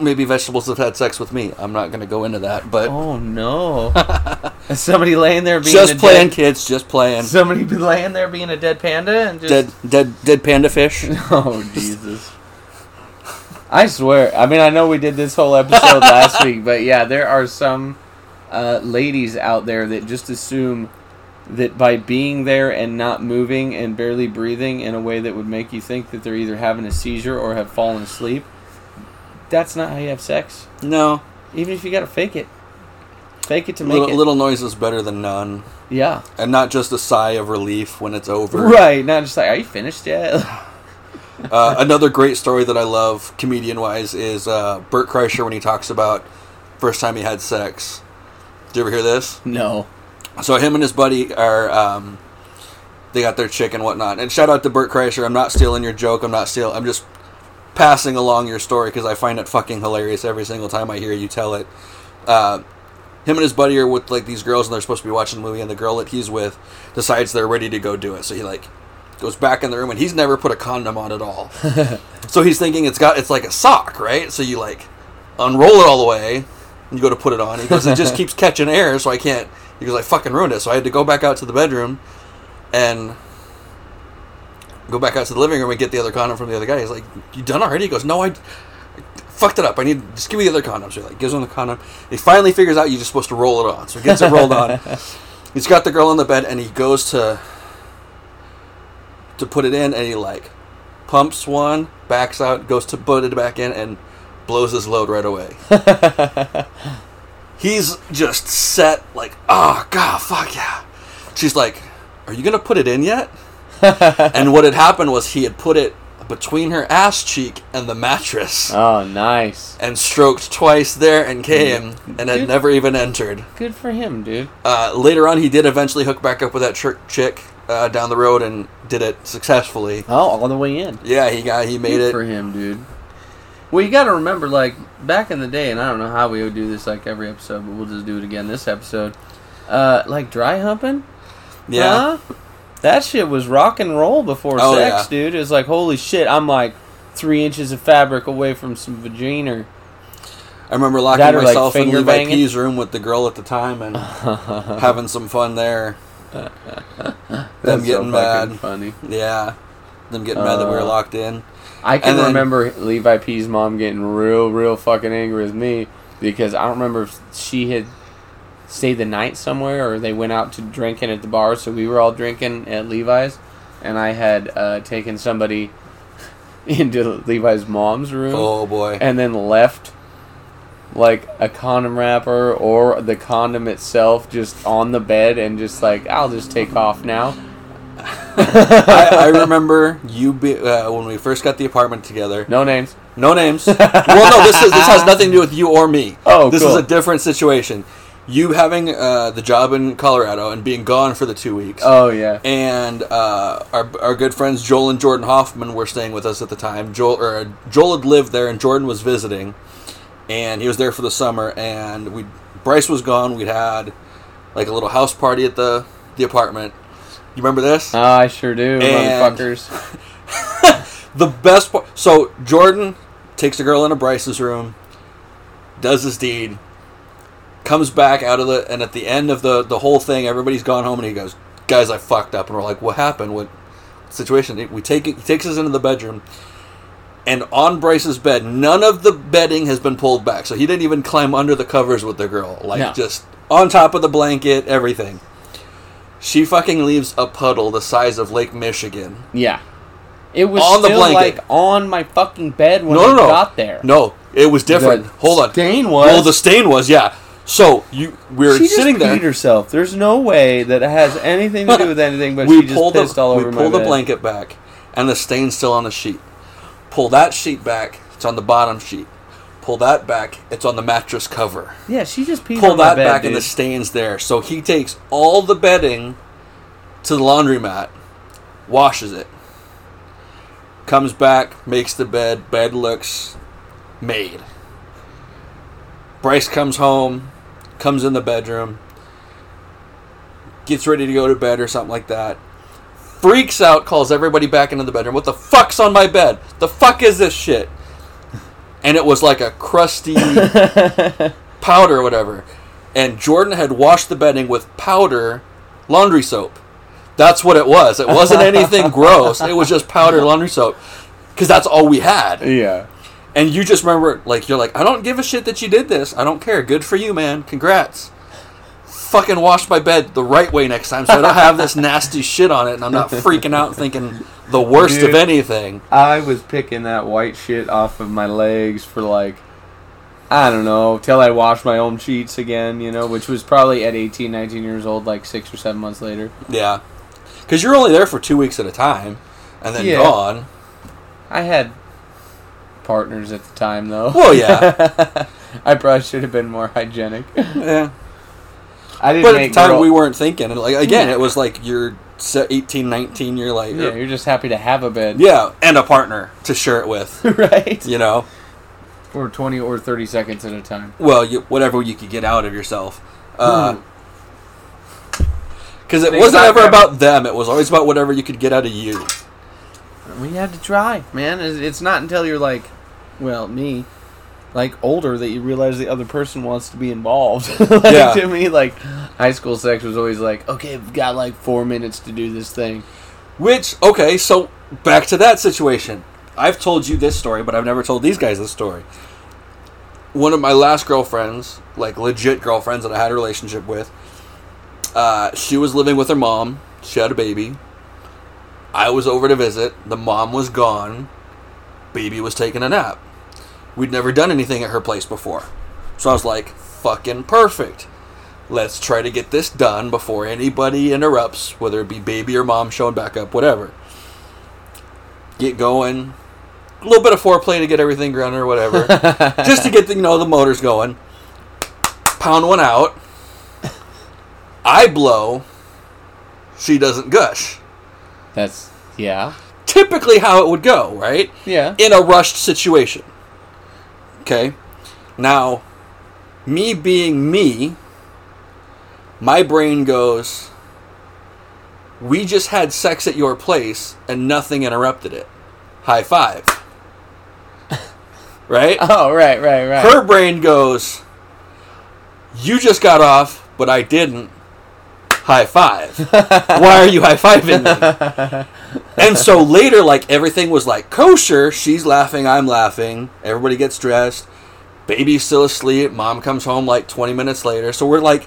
Maybe vegetables have had sex with me. I'm not going to go into that, but Oh no! Is somebody laying there being just a playing, Dead, kids. Just playing. somebody be laying there being a dead panda and just Dead, dead, dead panda fish. Oh Jesus! I swear. I mean, I know we did this whole episode last week, but yeah, there are some uh, ladies out there that just assume that by being there and not moving and barely breathing in a way that would make you think that they're either having a seizure or have fallen asleep. That's not how you have sex. No, Even if you gotta fake it, fake it to make little, it. little noise is better than none, yeah. and not just a sigh of relief when it's over. Right. Not just like, are you finished yet? Uh, another great story that I love, comedian wise, is uh, Bert Kreischer when he talks about first time he had sex. Did you ever hear this? no. So him and his buddy are, um, they got their chick and whatnot. And shout out to Bert Kreischer. I'm not stealing your joke. I'm not stealing. I'm just passing along your story because I find it fucking hilarious every single time I hear you tell it. Uh, him and his buddy are with like these girls and they're supposed to be watching the movie and the girl that he's with decides they're ready to go do it. So he like goes back in the room and he's never put a condom on at all. so he's thinking it's got it's like a sock, right? So you like unroll it all the way and you go to put it on. He goes, it just keeps catching air, so I can't. He goes, I fucking ruined it. So I had to go back out to the bedroom and go back out to the living room and get the other condom from the other guy. He's like, "You done already?" He goes, "No, I." Fucked it up. I need just give me the other condom. So he like gives him the condom. He finally figures out you're just supposed to roll it on. So he gets it rolled on. He's got the girl on the bed and he goes to to put it in and he like pumps one, backs out, goes to put it back in and blows his load right away. He's just set like, oh god, fuck yeah. She's like, Are you gonna put it in yet? and what had happened was he had put it between her ass cheek and the mattress Oh, nice. and stroked twice there and came and had Dude. never even entered. Good for him, dude. Uh, later on, he did eventually hook back up with that tr- chick uh, down the road and did it successfully. Oh, all the way in. Yeah, he got he made Good it. for him, dude. Well, you got to remember, like back in the day, and I don't know how we would do this like every episode, but we'll just do it again this episode. Uh, like dry humping. Yeah, Huh? That shit was rock and roll before Oh, sex, yeah. dude. It was like, holy shit, I'm like three inches of fabric away from some vagina. I remember locking That or, like, myself in Levi? P's room with the girl at the time and having some fun there. them getting so mad. funny. Yeah, them getting mad that we were Uh, locked in. I can then- remember Levi P's mom getting real, real fucking angry with me because I don't remember if she had stayed the night somewhere or they went out to drinking at the bar, so we were all drinking at Levi's, and I had uh, taken somebody into Levi's mom's room Oh boy. and then left like a condom wrapper or the condom itself just on the bed and just like I'll just take off now. I, I remember you be, uh, when we first got the apartment together. No names. No names. well, no, this is this has nothing to do with you or me. Oh, this cool. is a different situation. You having uh, the job in Colorado and being gone for the two weeks. Oh yeah. and uh, our, our good friends Joel and Jordan Hoffman were staying with us at the time. Joel or uh, Joel had lived there, and Jordan was visiting, and he was there for the summer. And we Bryce was gone. We'd had like a little house party at the the apartment. You remember this? Oh, I sure do, And- motherfuckers. the best part. So Jordan takes the girl into Bryce's room, does his deed, comes back out of the, and at the end of the the whole thing, everybody's gone home, and he goes, "Guys, I fucked up." And we're like, "What happened? What situation?" We take it. He takes us into the bedroom. And on Bryce's bed, none of the bedding has been pulled back, so he didn't even climb under the covers with the girl. Like No. just on top of the blanket, everything. She fucking leaves a puddle the size of Lake Michigan Yeah. It was On the blanket. like on my fucking bed when no, I no, no. got there. No, it was different. The Hold on. Stain was. Well, the stain was yeah. So you we're she just sitting there. herself. There's no way that it has anything to do with anything, but we she just pulled pissed the all we over my pulled the blanket back, and the stain's still on the sheet. Pull that sheet back. It's on the bottom sheet. Pull that back. It's on the mattress cover. Yeah, she just peed Pull on my that bed, back, dude. and the stain's there. So he takes all the bedding to the laundromat, washes it, comes back, makes the bed. Bed looks made. Bryce comes home, comes in the bedroom, gets ready to go to bed or something like that. Freaks out, calls everybody back into the bedroom. What the fuck's on my bed? The fuck is this shit? And it was like a crusty powder or whatever. And Jordan had washed the bedding with powder laundry soap. That's what it was. It wasn't anything gross. It was just powder laundry soap. Because that's all we had. yeah. And you just remember, like, you're like, I don't give a shit that you did this. I don't care. Good for you, man. Congrats. Fucking wash my bed the right way next time so I don't have this nasty shit on it and I'm not freaking out thinking the worst of anything. I was picking that white shit off of my legs for like I don't know, till I washed my own sheets again, you know, which was probably at 18, 19 years old, like six or seven months later. Yeah. Because you're only there for two weeks at a time and then Yeah. gone. I had partners at the time, though. Well, yeah. I probably should have been more hygienic. yeah. I didn't But at the time, girl- we weren't thinking. And like Again, Yeah. it was like you're se- 18, 19, you're like, Yeah, you're just happy to have a bed. yeah, and a partner to share it with, right? you know? For 20 or 30 seconds at a time. Well, you, whatever you could get out of yourself. Uh, hmm. Because it wasn't ever that. about them, it was always about whatever you could get out of you. We had to try, man. It's not until you're like, well, me, like older that you realize the other person wants to be involved. like, Yeah. To me, like high school sex was always like, okay, we've got like four minutes to do this thing. Which, okay, so back to that situation. I've told you this story, but I've never told these guys this story. One of my last girlfriends, like legit girlfriends that I had a relationship with, uh, she was living with her mom. She had a baby. I was over to visit. The mom was gone. Baby was taking a nap. We'd never done anything at her place before. So I was like, fucking perfect. Let's try to get this done before anybody interrupts, whether it be baby or mom showing back up, whatever. Get going. A little bit of foreplay to get everything grounded or whatever. Just to get the, you know the motors going. Pound one out. I blow. She doesn't gush. That's yeah, Typically how it would go, right? yeah. in a rushed situation. Okay? Now, me being me, my brain goes, We just had sex at your place and nothing interrupted it. High five. right? Oh right, right, right. Her brain goes, You just got off, but I didn't. High five. Why are you high fiving me? And so later, like everything was like kosher. She's laughing, I'm laughing. Everybody gets dressed. Baby's still asleep. Mom comes home like 20 minutes later. So we're like,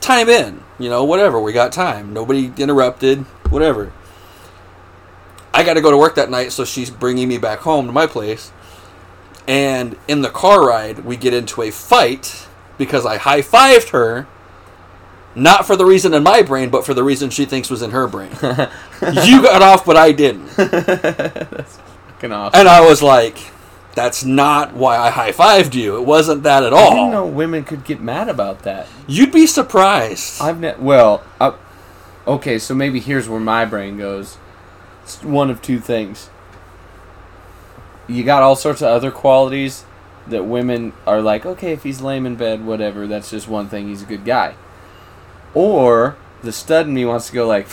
time in. You know, whatever. We got time. Nobody interrupted. Whatever. I got to go to work that night, so she's bringing me back home to my place. And in the car ride, we get into a fight because I high fived her Not for the reason in my brain, but for the reason she thinks was in her brain. you got off, but I didn't. That's Fucking awesome. And I was like, that's not why I high fived you. It wasn't that at I didn't all. know women could get mad about that. You'd be surprised. I've ne- well, uh, okay, so maybe here's where my brain goes. It's one of two things. You got all sorts of other qualities that women are like, okay, if he's lame in bed, whatever, that's just one thing, he's a good guy. Or the stud in me wants to go like,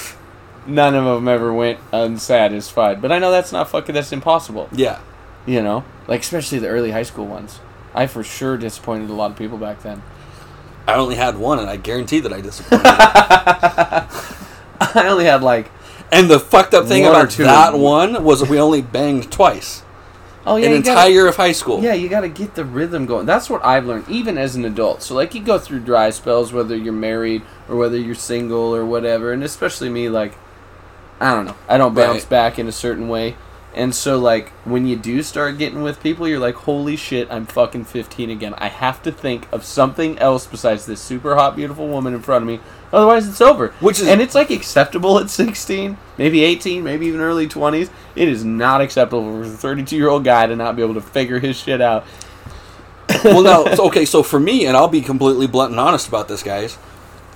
none of them ever went unsatisfied. But I know that's not fucking, that's impossible. yeah. You know? Like, especially the early high school ones. I for sure disappointed a lot of people back then. I only had one, and I guarantee that I disappointed. I only had like, and the fucked up thing about that one was we only banged twice. Oh yeah, an gotta- entire year of high school. Yeah, you got to get the rhythm going. That's what I've learned, even as an adult. So, like, you go through dry spells, whether you're married or whether you're single or whatever. And especially me, like, I don't know. I don't bounce Right. back in a certain way. And so, like, when you do start getting with people, you're like, holy shit, I'm fucking 15 again. I have to think of something else besides this super hot, beautiful woman in front of me. Otherwise, it's over. Which is- and it's like acceptable at 16, maybe 18, maybe even early 20s. It is not acceptable for a 32 year old guy to not be able to figure his shit out. well, no. Okay, so for me, and I'll be completely blunt and honest about this, guys.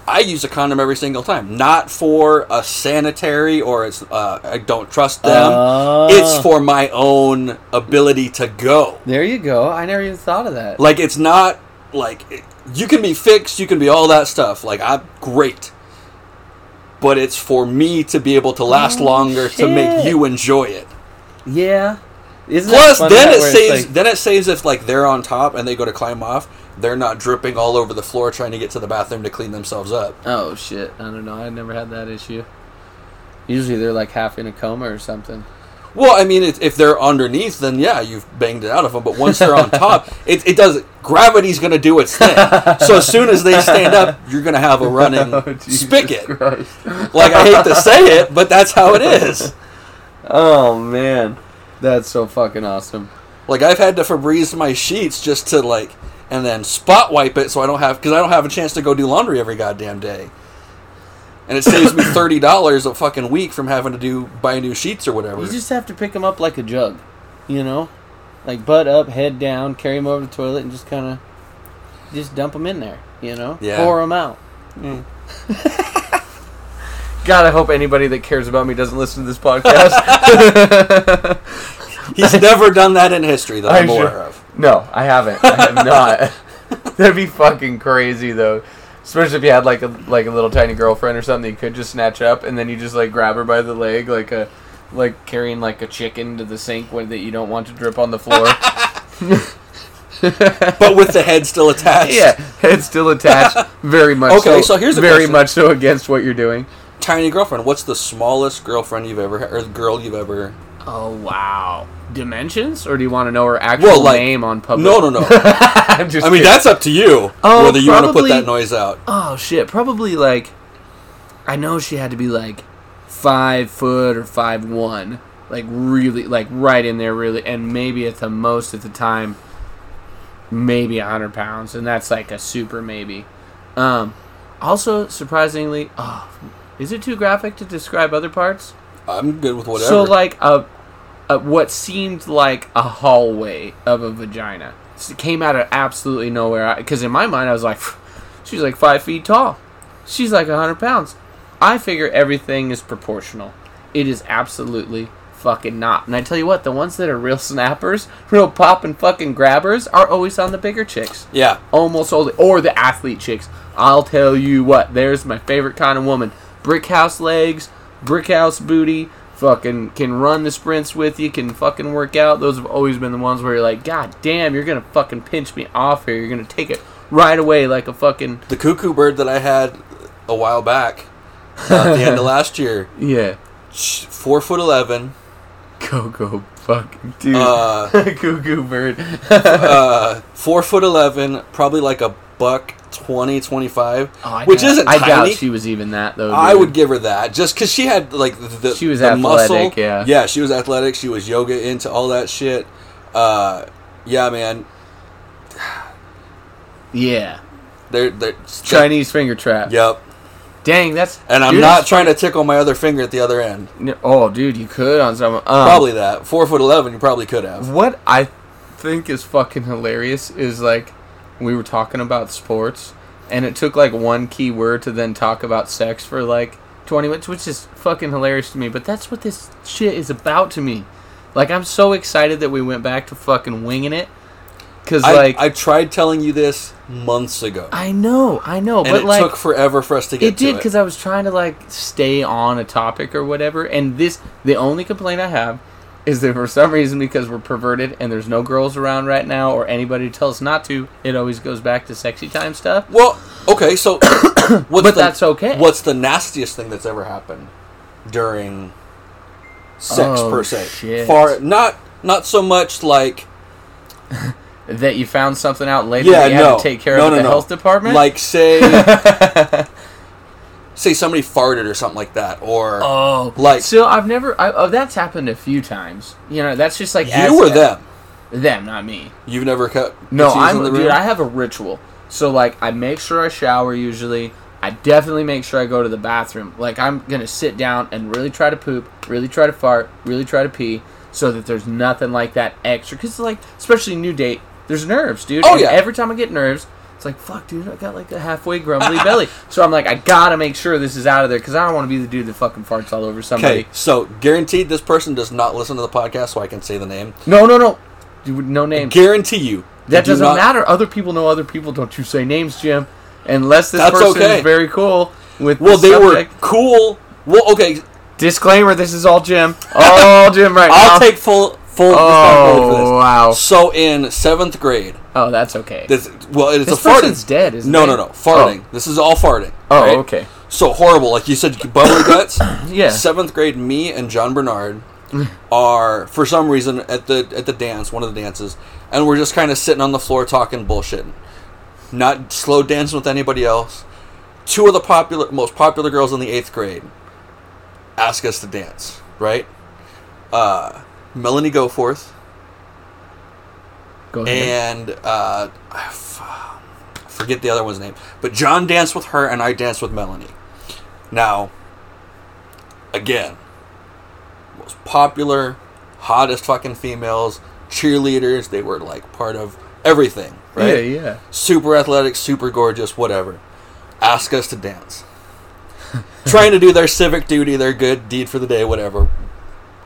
I use a condom every single time, not for a sanitary or it's uh, I don't trust them. Oh. it's for my own ability to go. There you go. I never even thought of that. Like it's not like it- you can be fixed, you can be all that stuff. Like I'm great, but it's for me to be able to last Oh, longer to make you enjoy it. yeah. Isn't Plus, then it saves. like- then it saves if like they're on top and they go to climb off, they're not dripping all over the floor trying to get to the bathroom to clean themselves up. oh shit! I don't know. I never had that issue. Usually they're like half in a coma or something. Well, I mean, it, if they're underneath, then yeah, you've banged it out of them. But once they're on top, it, it does. Gravity's going to do its thing. So as soon as they stand up, you're going to have a oh, running Oh, spigot. Christ. Like I hate to say it, but that's how it is. Oh man, that's so fucking awesome. Like I've had to Febreze my sheets just to like, and then spot wipe it so I don't have because I don't have a chance to go do laundry every goddamn day. And it saves me thirty dollars a fucking week from having to do buy new sheets or whatever. You just have to pick them up like a jug, you know, like butt up, head down, carry them over to the toilet, and just kind of just dump them in there, you know, Yeah. pour them out. Mm. God, I hope anybody that cares about me doesn't listen to this podcast. He's never done that in history that I'm I'm aware sure- of. No, I haven't. I have not. That'd be fucking crazy though. Especially if you had like a like a little tiny girlfriend or something you could just snatch up and then you just like grab her by the leg like a like carrying like a chicken to the sink when, that you don't want to drip on the floor. But with the head still attached. yeah, head still attached. Very much. Okay, so, so here's a very question. much so against what you're doing. Tiny girlfriend. What's the smallest girlfriend you've ever had, or girl you've ever? Oh wow. Dimensions, or do you want to know her actual Well, like- name on public? No, no, no. I'm just I mean, that's up to you. Oh, whether you want to put that noise out. Oh shit! Probably like, I know she had to be like five foot or five one, like really, like right in there, really, and maybe at the most at the time, maybe a hundred pounds, and that's like a super maybe. Um, also surprisingly, oh, is it too graphic to describe other parts? I'm good with whatever. So like a, a what seemed like a hallway of a vagina S- came out of absolutely nowhere. Because in my mind, I was like, she's like five feet tall. She's like a hundred pounds. I figure everything is proportional. It is absolutely fucking not. And I tell you what, the ones that are real snappers, real pop and fucking grabbers, are always on the bigger chicks yeah, almost only or the athlete chicks. I'll tell you what, there's my favorite kind of woman. Brick house legs, brick house booty, fucking can run the sprints with you, can fucking work out. Those have always been the ones where you're like, God damn, you're gonna fucking pinch me off here. You're gonna take it right away like a fucking the cuckoo bird that I had a while back, uh, at the end of last year, Yeah. four foot eleven, Go go fucking dude. uh, Cuckoo bird. uh, four foot eleven, probably like a buck 20, 25, Oh, I which doubt- isn't I tiny. doubt she was even that though. I would give her that just because she had like the, the She was the athletic, muscle. yeah. yeah, she was athletic. She was yoga into all that shit. Uh, yeah, man. Yeah. They're, they're Chinese finger trap. Yep. Dang, that's And I'm dude, not trying to tickle my other finger at the other end. funny. Oh, dude, you could on some. Um, Probably that. Four foot eleven, you probably could have. What I think is fucking hilarious is like we were talking about sports, and it took like one key word to then talk about sex for like 20 minutes, which is fucking hilarious to me. But that's what this shit is about to me. Like I'm so excited that we went back to fucking winging it, because I, like I tried telling you this months ago, I know, I know, and but it like took forever for us to get it did because I was trying to like stay on a topic or whatever. And this, the only complaint I have is that for some reason, because we're perverted and there's no girls around right now or anybody to tell us not to, it always goes back to sexy time stuff. Well, okay, so what's But the, that's okay. What's the nastiest thing that's ever happened during sex Oh, per se? shit. Far not not so much like That you found something out later yeah you no had to take care no, of no, the no. health department. Like say say somebody farted or something like that, or oh, like so I've never. I, oh, that's happened a few times. You know, that's just like you as- or them. Them, not me. You've never cut. No, I'm dude. I have a ritual. So like, I make sure I shower usually. I definitely make sure I go to the bathroom. Like I'm gonna sit down and really try to poop, really try to fart, really try to pee, so that there's nothing like that extra. Cause like, especially new date, there's nerves, dude. Oh, And yeah. Every time I get nerves, it's like fuck, dude. I got like a halfway grumbly belly. So I'm like, I gotta make sure this is out of there because I don't want to be the dude that fucking farts all over somebody. Okay, so guaranteed this person does not listen to the podcast, so I can say the name. No, no, no. Dude, no name. Guarantee you That doesn't not- matter. Other people know other people. Don't you say names, Jim. Unless this That's person okay. is very cool with Well, the they subject. were cool. Well, okay, Disclaimer: This is all Jim. All Jim right I'll now. take full full responsibility for this. Oh wow. So in seventh grade, Oh, that's okay. this well, it's this a farting. person's dead, isn't no, it? no, no, farting. This is all farting. Oh, right? oh okay. So horrible, like you said, bubbly guts. Yeah. Seventh grade, me and John Bernard are for some reason at the at the dance, one of the dances, and we're just kind of sitting on the floor talking bullshit, not slow dancing with anybody else. Two of the popular, most popular girls in the eighth grade ask us to dance. Right? Uh, Melanie Goforth Go ahead. and uh, I f- forget the other one's name, but John danced with her and I danced with Melanie. Now, again, most popular, hottest fucking females, cheerleaders. They were like part of everything, right? Yeah, yeah. Super athletic, super gorgeous, whatever. Ask us to dance. Trying to do their civic duty, their good deed for the day, whatever.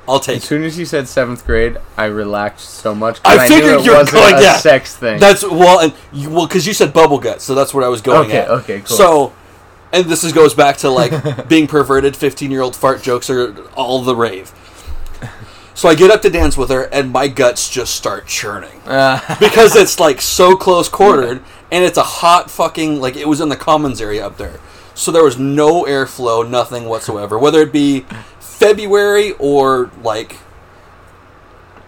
I'll take As soon as you said seventh grade, I relaxed so much. I knew figured it you were wasn't going- a yeah. sex thing. That's well, and you, well, because you said bubble guts, so that's what I was going Okay, at. okay, okay, cool. So, and this is, goes back to like being perverted. Fifteen-year-old fart jokes are all the rave. So I get up to dance with her, and my guts just start churning Uh, because it's like so close quartered, and it's a hot fucking like it was in the commons area up there, so there was no airflow, nothing whatsoever. Whether it be February or like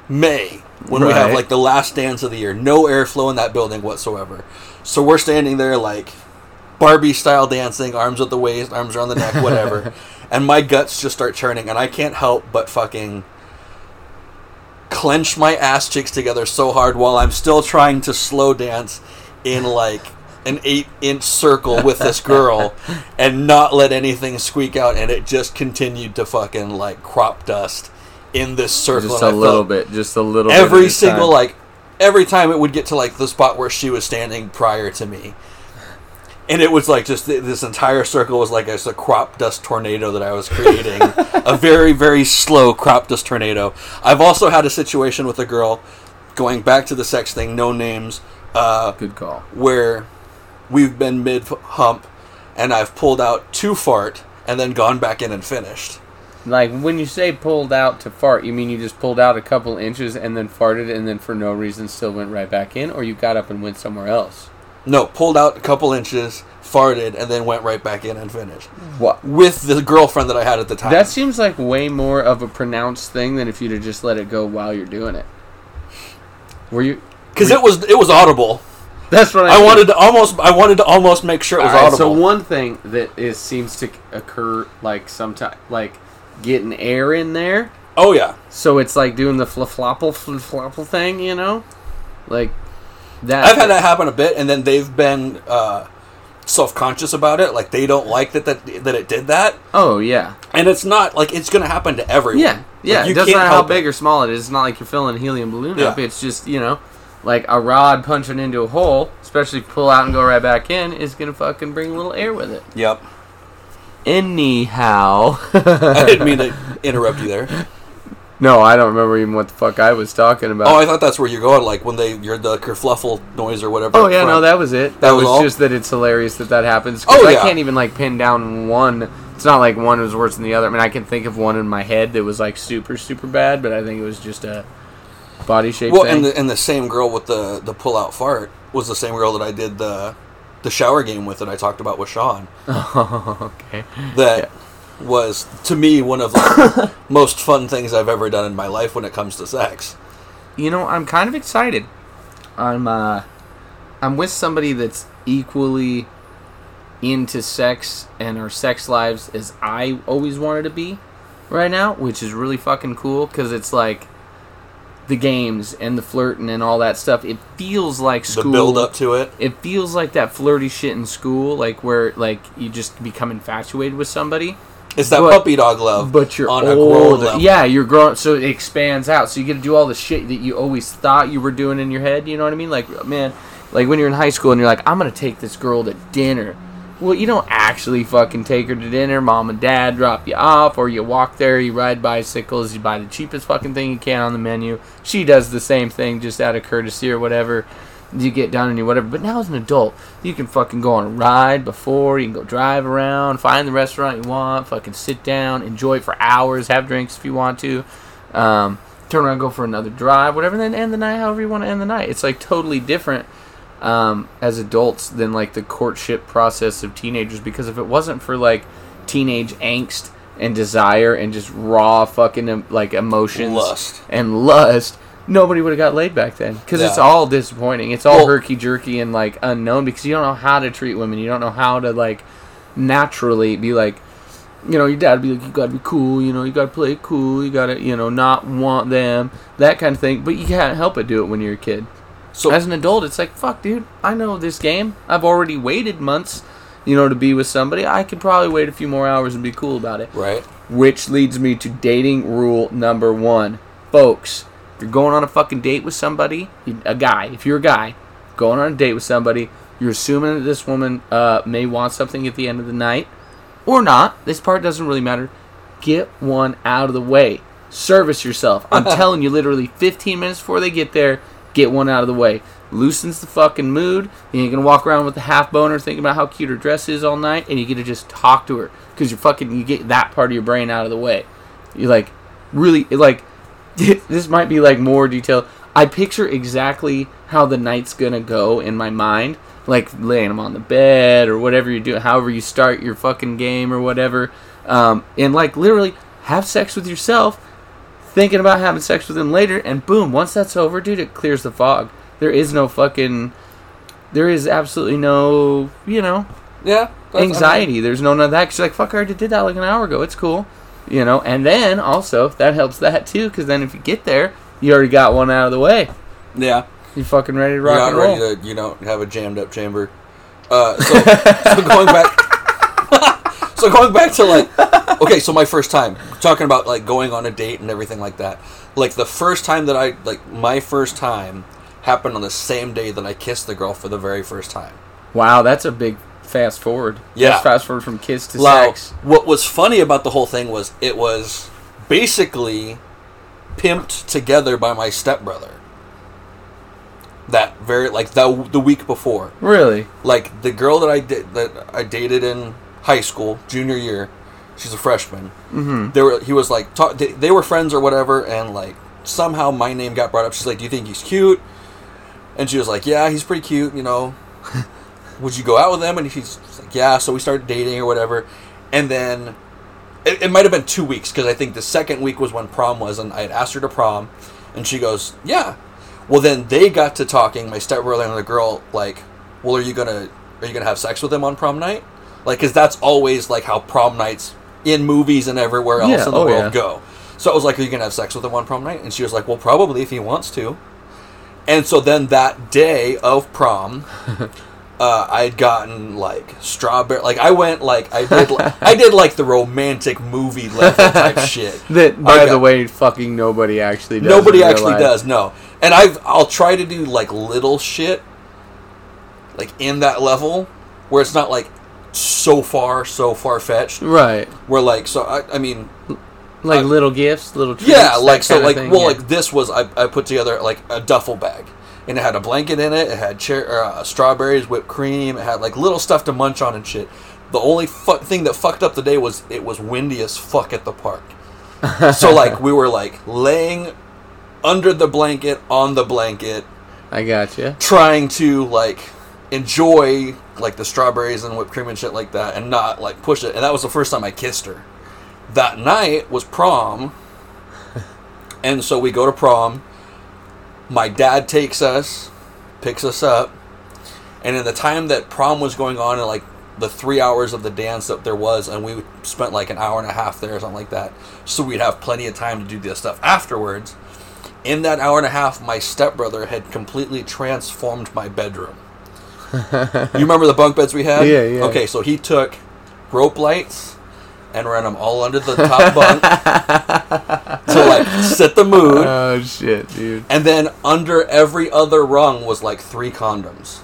May when we have like the last dance of the year, no airflow in that building whatsoever. So we're standing there like Barbie style dancing, arms at the waist, arms around the neck, whatever. and my guts just start churning, and I can't help but fucking clench my ass cheeks together so hard while I'm still trying to slow dance in like an eight inch circle with this girl and not let anything squeak out and it just continued to fucking like crop dust in this circle just a little bit, just a little. bit every at single time. like every time it would get to like the spot where she was standing prior to me and it was like just th- this entire circle was like a, a crop dust tornado that I was creating, a very very slow crop dust tornado. I've also had a situation with a girl, going back to the sex thing, no names, uh, Good call. where we've been mid hump, and I've pulled out to fart and then gone back in and finished. Like when you say pulled out to fart, you mean you just pulled out a couple inches and then farted and then for no reason still went right back in, or you got up and went somewhere else? No, pulled out a couple inches, farted, and then went right back in and finished What? with the girlfriend that I had at the time. That seems like way more of a pronounced thing than if you'd have just let it go while you're doing it. Were you? because it was it was audible. That's what I. I wanted to almost I wanted to almost make sure it was All right, audible. so one thing that is seems to occur like sometimes like getting air in there, oh yeah, so it's like doing the flip-flopple flip-flopple thing, you know, like that. I've had that happen a bit, and then they've been uh, self conscious about it. Like they don't like that that that it did that, Oh yeah, and it's not like it's going to happen to everyone. yeah, yeah. Like, it doesn't matter how big it. or small it is. It's not like you're filling a helium balloon Yeah. up. It's just you know, like a rod punching into a hole, especially pull out and go right back in, is gonna fucking bring a little air with it. Yep. Anyhow, I didn't mean to interrupt you there. no, I don't remember even what the fuck I was talking about. Oh, I thought that's where you're going. Like when they you're the kerfluffle noise or whatever. Oh yeah, no, that was it. That, That was, was just that it's hilarious that that happens. Oh, yeah. I can't even like pin down one. It's not like one was worse than the other. I mean, I can think of one in my head that was like super super bad, but I think it was just a body shape Well, thing. and the and the same girl with the the pull out fart was the same girl that I did the the shower game with that I talked about with Sean. okay. That was to me one of the most fun things I've ever done in my life when it comes to sex. You know, I'm kind of excited. I'm uh I'm with somebody that's equally into sex and our sex lives as I always wanted to be right now, which is really fucking cool cuz it's like the games and the flirting and all that stuff. It feels like The school. build up to it. It feels like that flirty shit in school, like where like you just become infatuated with somebody. It's that But- puppy dog love. But you're on a old. Yeah, you're grown, so it expands out. So you get to do all the shit that you always thought you were doing in your head. You know what I mean? Like, man, like when you're in high school and you're like, I'm gonna take this girl to dinner. Well, you don't actually fucking take her to dinner. Mom and dad drop you off, or you walk there, you ride bicycles, you buy the cheapest fucking thing you can on the menu. She does the same thing just out of courtesy or whatever. You get done and you whatever. But now as an adult, you can fucking go on a ride before, you can go drive around, find the restaurant you want, fucking sit down, enjoy for hours, have drinks if you want to. Um, turn around, go for another drive, whatever, and then end the night however you want to end the night. It's like totally different um, as adults than like the courtship process of teenagers because if it wasn't for like teenage angst and desire and just raw fucking like emotions Lust. and lust nobody would have got laid back then because it's all disappointing it's all Well- herky jerky and like unknown because you don't know how to treat women you don't know how to like naturally be like you know, your dad would be like, you gotta be cool, you know, you gotta play cool, you gotta, you know, not want them, that kind of thing. But you can't help but do it when you're a kid. So As an adult, it's like, fuck, dude, I know this game. I've already waited months, you know, to be with somebody. I could probably wait a few more hours and be cool about it. right. Which leads me to dating rule number one. Folks, if you're going on a fucking date with somebody, a guy, if you're a guy, going on a date with somebody, you're assuming that this woman uh, may want something at the end of the night or not. This part doesn't really matter. Get one out of the way. Service yourself. I'm telling you, literally 15 minutes before they get there, get one out of the way. Loosens the fucking mood. You ain't gonna walk around with a half boner thinking about how cute her dress is all night, and you get to just talk to her because you're fucking. You get that part of your brain out of the way. You like really like. this might be like more detail. I picture exactly how the night's gonna go in my mind, like laying them on the bed or whatever you do, however you start your fucking game or whatever, um, and like literally have sex with yourself, thinking about having sex with him later, and boom, once that's over, dude, it clears the fog. There is no fucking, there is absolutely no, you know, Yeah. anxiety. There's no none of that. 'cause you're like, fuck, I already did that like an hour ago. It's cool. You know, and then also, that helps that too, because then if you get there, you already got one out of the way. Yeah. You fucking ready to rock You're not and roll. ready to. You don't have a jammed up chamber. Uh, so, so going back. So going back to like, okay, so my first time talking about like going on a date and everything like that. Like the first time that I like my first time happened on the same day that I kissed the girl for the very first time. Wow, that's a big fast forward. Yeah. That's fast forward from kiss to Now, sex. what was funny about the whole thing was it was basically pimped together by my stepbrother. That very like the the week before. Really? like the girl that I did that I dated in high school, junior year, she's a freshman. Mm-hmm. They were he was like talk, they, they were friends or whatever, and like somehow my name got brought up. She's like, "Do you think he's cute?" And she was like, "Yeah, he's pretty cute." You know, would you go out with him? And he's like, "Yeah." So we started dating or whatever, and then it, it might have been two weeks because I think the second week was when prom was, and I had asked her to prom, and she goes, "Yeah." Well, then they got to talking. My stepbrother and the girl, like, "Well, are you gonna are you gonna have sex with him on prom night?" Like, because that's always like how prom nights in movies and everywhere else Yeah, in the oh, world yeah. go. So I was like, "Are you gonna have sex with him on prom night?" And she was like, "Well, probably if he wants to." And so then that day of prom, uh, I had gotten like strawberry. Like I went like I did I did like the romantic movie level type shit. That, by I the way, fucking nobody actually does. Nobody actually life. does. No, and I've I'll try to do like little shit, like in that level where it's not like so far so far fetched. Right. Where like so I, I mean Like Uh, little gifts, little treats. yeah like so like thing, well yeah. like this was I, I put together like a duffel bag and it had a blanket in it it had cher- uh, strawberries whipped cream it had like little stuff to munch on and shit the only fuck thing that fucked up the day was it was windy as fuck at the park so like we were like laying under the blanket on the blanket I got gotcha. trying to like enjoy like the strawberries and whipped cream and shit like that and not like push it. And that was the first time i kissed her. That night was prom. And so we go to prom. My dad takes us picks us up. And in the time that prom was going on and like the three hours of the dance that there was and we spent like an hour and a half there or something like that so we'd have plenty of time to do this stuff afterwards. In that hour and a half, my stepbrother had completely transformed my bedroom. You remember the bunk beds we had? Yeah, yeah. Okay, so he took rope lights and ran them all under the top bunk to like set the mood. Oh shit, dude. And then under every other rung was like three condoms,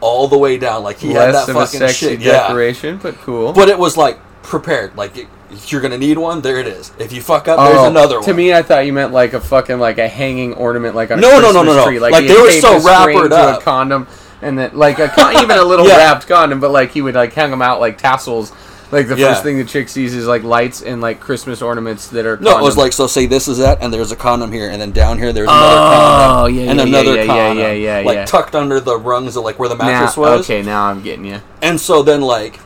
all the way down. Like he had that fucking sexy shit. Yeah, decoration, but cool. but it was like prepared. Like it, you're gonna need one, there it is. If you fuck up, there's Oh, another one. To me, I thought you meant like a fucking like a hanging ornament, like on a No, no, no, no, no. tree. Like, Like, they were so wrappered up. a condom, and then like a con- even a little Yeah. wrapped condom, but like he would like hang them out like tassels. Like the Yeah. first thing the chick sees is like lights and like Christmas ornaments that are. No, it was like so. Say this is that, and there's a condom here, and then down here there's another Oh, condom, yeah, and yeah, another yeah, yeah, condom, yeah, yeah, like yeah. tucked under the rungs of like where the now, mattress was. okay, now I'm getting you. And so then like,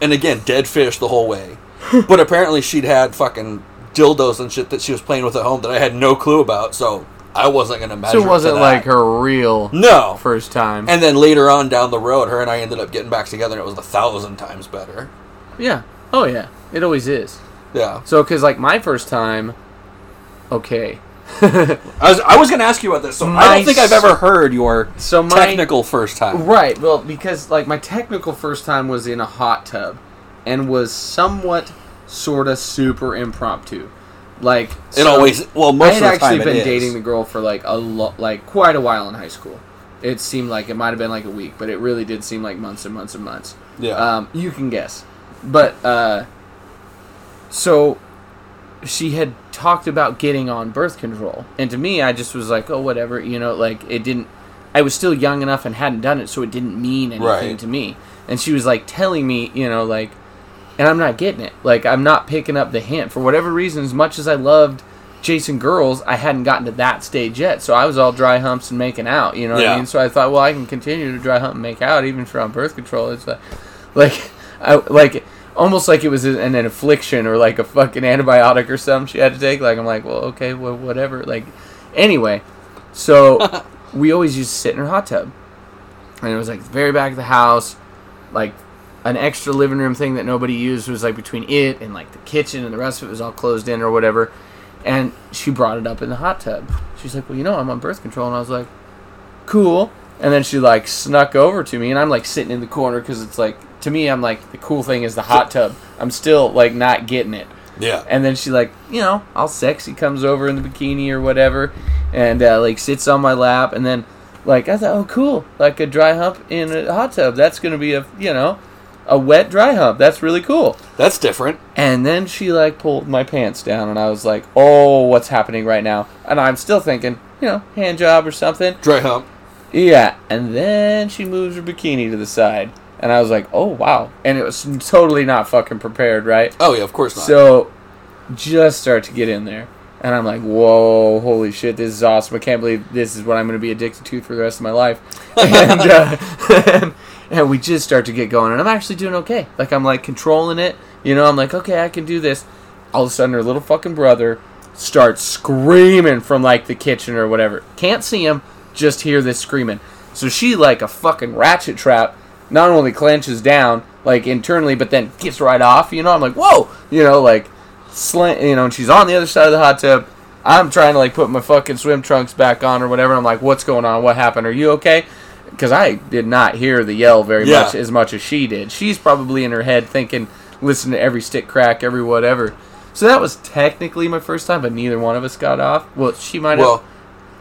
and again, dead fish the whole way. but apparently she'd had fucking dildos and shit that she was playing with at home that I had no clue about. So I wasn't gonna measure. So it wasn't to like her real No. first time. And then later on down the road, her and I ended up getting back together, and it was a thousand times better. yeah. Oh yeah. It always is. Yeah. So because like my first time, okay. I was I was gonna ask you about this. So I don't think I've ever heard your So my technical first time. Right. Well, because like my technical first time was in a hot tub, and was somewhat, sort of super impromptu. Like It always well most of the time I had actually been dating the girl for like a lo- like quite a while in high school. It seemed like it might have been like a week, but it really did seem like months and months and months. Yeah. Um, you can guess, but uh, so she had talked about getting on birth control, and to me, I just was like, oh, whatever, you know, like it didn't. I was still young enough and hadn't done it, so it didn't mean anything Right. to me. And she was like telling me, you know, like, and I'm not getting it. Like, I'm not picking up the hint for whatever reason. As much as I loved chasing girls, I hadn't gotten to that stage yet. So I was all dry humps and making out. You know what Yeah. I mean? So I thought, well, I can continue to dry hump and make out even if you're on birth control. It's like, like, I like almost like it was an, an affliction or like a fucking antibiotic or something she had to take. Like I'm like, well, okay, well, whatever. Like, anyway, so we always used to sit in her hot tub, and it was like the very back of the house, like an extra living room thing that nobody used was like between it and like the kitchen and the rest of it was all closed in or whatever. And she brought it up in the hot tub. She's like, well, you know, I'm on birth control, and I was like, cool. And then she like snuck over to me, and I'm like sitting in the corner because it's like to me, I'm like the cool thing is the hot tub. I'm still like not getting it. yeah. And then she like, you know, all sexy comes over in the bikini or whatever, and uh, like sits on my lap, and then like I thought, oh cool, like a dry hump in a hot tub. That's gonna be a you know, a wet dry hump. That's really cool. That's different. And then she like pulled my pants down, and I was like, oh, what's happening right now? And I'm still thinking, you know, hand job or something. Dry hump. Yeah, and then she moves her bikini to the side, and I was like, "Oh wow!" And it was totally not fucking prepared, right? Oh yeah, of course not. So, just start to get in there, and I'm like, "Whoa, holy shit, this is awesome! I can't believe this is what I'm going to be addicted to for the rest of my life." And, uh, and and we just start to get going, and I'm actually doing okay. Like I'm like controlling it, you know. I'm like, okay, I can do this. All of a sudden, her little fucking brother starts screaming from like the kitchen or whatever. Can't see him, just hear this screaming. So she like a fucking ratchet trap. Not only clenches down like internally, but then gets right off. You know, I'm like, whoa, you know, like slant. You know, and she's on the other side of the hot tub. I'm trying to like put my fucking swim trunks back on or whatever. I'm like, what's going on? What happened? Are you okay? Because I did not hear the yell very Yeah. much as much as she did. She's probably in her head thinking, listen to every stick crack, every whatever. So that was technically my first time, but neither one of us got off. Well, she might have. Well,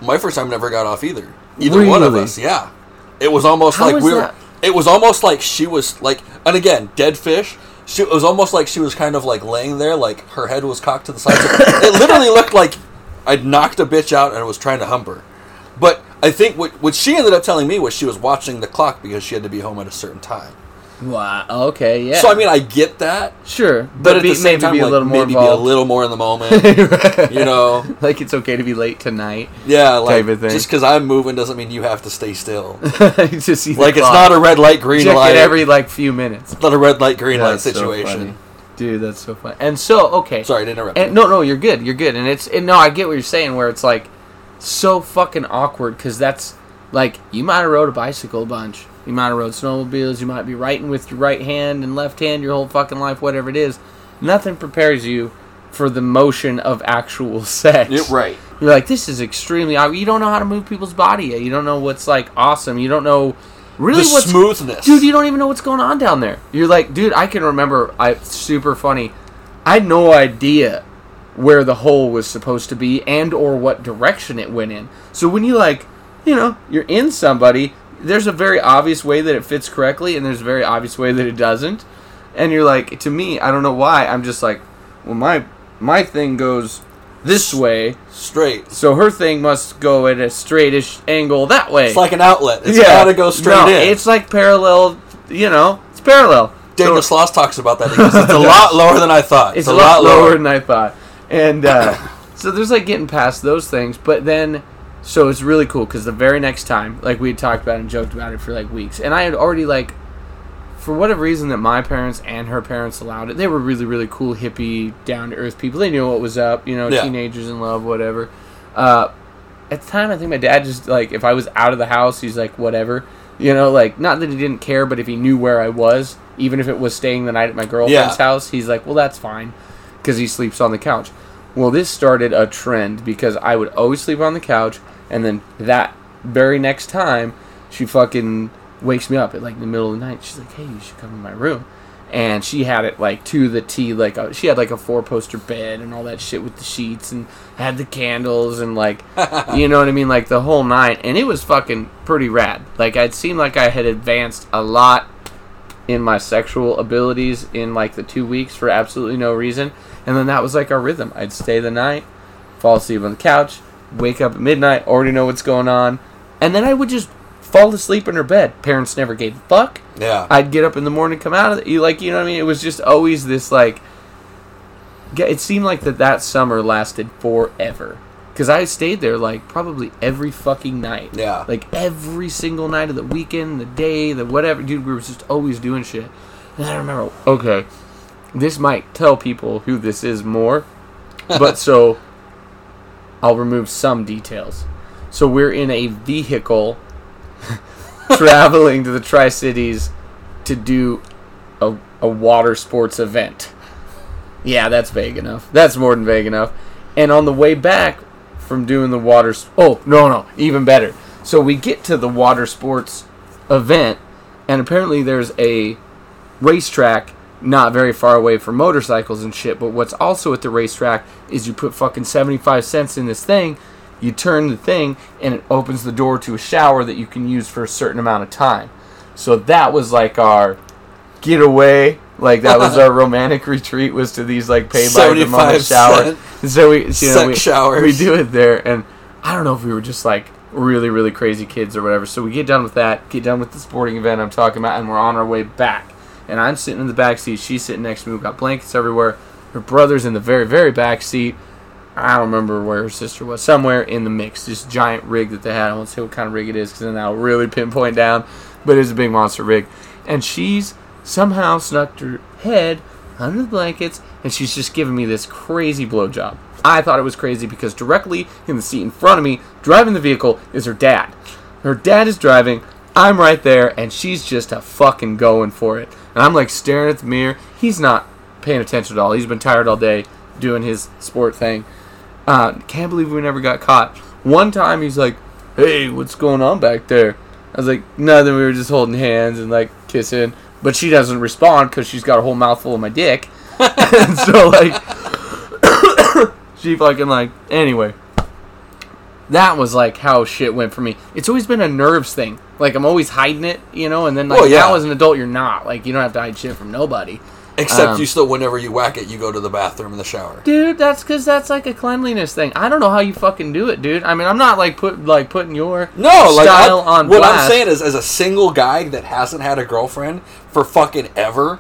my first time never got off either. Either one of us, yeah. It was almost How like we were. that? It was almost like she was like, and again, dead fish. She, it was almost like she was kind of like laying there, like her head was cocked to the side. So it literally looked like I'd knocked a bitch out and I was trying to hump her. But I think what what she ended up telling me was she was watching the clock because she had to be home at a certain time. wow. Okay. Yeah. So I mean, I get that, sure, but, but, at be, the same maybe time, be a little more maybe be a little more in the moment. you know, like it's okay to be late tonight. yeah, like Type of thing. just because I'm moving doesn't mean you have to stay still. Just see the Like it's not a red light, green check light. every like few minutes. It's not a red light, green light That's so situation. funny. Dude, that's so funny. And so, okay. Sorry to interrupt. And no, no, you're good. You're good. And it's and no, I get what you're saying. Where it's like so fucking awkward because that's like you might have rode a bicycle a bunch. You might have rode snowmobiles. You might be writing with your right hand and left hand your whole fucking life. Whatever it is, nothing prepares you for the motion of actual sex. You're right. You're like, this is extremely. awkward. You don't know how to move people's body yet. You don't know what's like awesome. You don't know really the what's smoothness, dude you don't even know what's going on down there you're like dude i can remember i super funny i had no idea where the hole was supposed to be and or what direction it went in so when you like you know you're in somebody there's a very obvious way that it fits correctly and there's a very obvious way that it doesn't and you're like to me i don't know why i'm just like well my my thing goes this way straight. so her thing must go at a straightish angle that way It's like an outlet. It's gotta go straight no, in. It's like parallel. You know, it's parallel. Daniel So Sloss talks about that. It's a lot lower than I thought. it's a lot lower than I thought, and uh, so there's like getting past those things. But then, so it's really cool because the very next time, like we had talked about and joked about it for like weeks, and I had already like, for whatever reason that my parents and her parents allowed it. They were really really cool hippie down to earth people. They knew what was up. You know, Yeah. teenagers in love, whatever. Uh, at the time, I think my dad just like if I was out of the house, he's like whatever. You know, like not that he didn't care, but if he knew where I was, even if it was staying the night at my girlfriend's Yeah. house, he's like, well, that's fine, because he sleeps on the couch. Well, this started a trend because I would always sleep on the couch, and then that very next time, she fucking wakes me up at like the middle of the night. She's like, hey, you should come in my room. And she had it like to the T, like uh she had like a four poster bed and all that shit with the sheets and had the candles and like, you know what I mean, like the whole night. And it was fucking pretty rad. Like I'd seemed like I had advanced a lot in my sexual abilities in like the two weeks for absolutely no reason. And then that was like our rhythm. I'd stay the night, fall asleep on the couch, wake up at midnight, already know what's going on, and then I would just fall asleep in her bed. Parents never gave a fuck. Yeah. I'd get up in the morning, come out of it. You like, you know what I mean? It was just always this like. It seemed like that that summer lasted forever. Because I stayed there like probably every fucking night. Yeah. Like every single night of the weekend, the day, the whatever. Dude, we were just always doing shit. And I remember, okay, this might tell people who this is more. But so I'll remove some details. So we're in a vehicle traveling to the Tri Cities to do a, a water sports event. Yeah, that's vague enough. That's more than vague enough. And on the way back from doing the water, oh no no, even better. So we get to the water sports event, and apparently there's a racetrack not very far away from motorcycles and shit. But what's also at the racetrack is you put fucking 75 cents in this thing, you turn the thing, and it opens the door to a shower that you can use for a certain amount of time. So that was like our getaway. Like that was our romantic retreat was to these like pay by the 75 moment shower. so we, you know, we, showers. we do it there, and I don't know if we were just like really, really crazy kids or whatever. So we get done with that, get done with the sporting event I'm talking about, and we're on our way back. And I'm sitting in the back seat, she's sitting next to me. We've got blankets everywhere. Her brother's in the very, very back seat. I don't remember where her sister was. Somewhere in the mix. This giant rig that they had. I won't say what kind of rig it is because then that'll really pinpoint down. But it's a big monster rig. And she's somehow snuck her head under the blankets and she's just giving me this crazy blowjob. I thought it was crazy because directly in the seat in front of me, driving the vehicle, is her dad. Her dad is driving. I'm right there, and she's just a fucking going for it. And I'm like staring at the mirror. He's not paying attention at all. He's been tired all day doing his sport thing. Uh, can't believe we never got caught. One time he's like, "Hey, what's going on back there?" I was like, nothing. We were just holding hands and like kissing. But she doesn't respond because she's got a whole mouthful of my dick. and so like, she fucking like. Anyway, that was like how shit went for me. It's always been a nerves thing. Like I'm always hiding it, you know. And then like Well, yeah. now as an adult, you're not. Like you don't have to hide shit from nobody. Except Um, you still, whenever you whack it, you go to the bathroom in the shower. Dude, that's because that's like a cleanliness thing. I don't know how you fucking do it, dude. I mean, I'm not like put like putting your No, like style I, on what I'm saying is, as a single guy that hasn't had a girlfriend for fucking ever,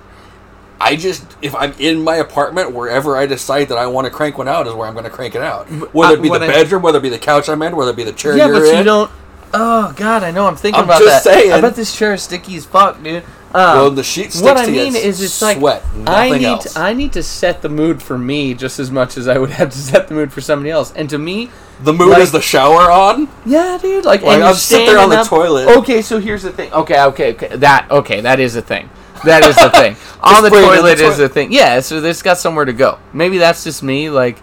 I just if I'm in my apartment, wherever I decide that I want to crank one out is where I'm going to crank it out. Whether it be what the I- bedroom, whether it be the couch I'm in, whether it be the chair Yeah, you're but in. you don't. Oh God, I know. I'm thinking I'm about just that. saying. I bet this chair is sticky as fuck, dude. Um, Well, the sheet sticks What I mean is, it's like sweat, I need else. To, I need to set the mood for me just as much as I would have to set the mood for somebody else. And to me, the mood like- is the shower on. yeah, dude. Like, Like, and I'll you're sit there on the up- toilet. Okay, so here's the thing. Okay, okay, okay. That okay, that is a thing. That is the thing. on the in the toilet is the thing. Yeah, so it's got somewhere to go. Maybe that's just me, like,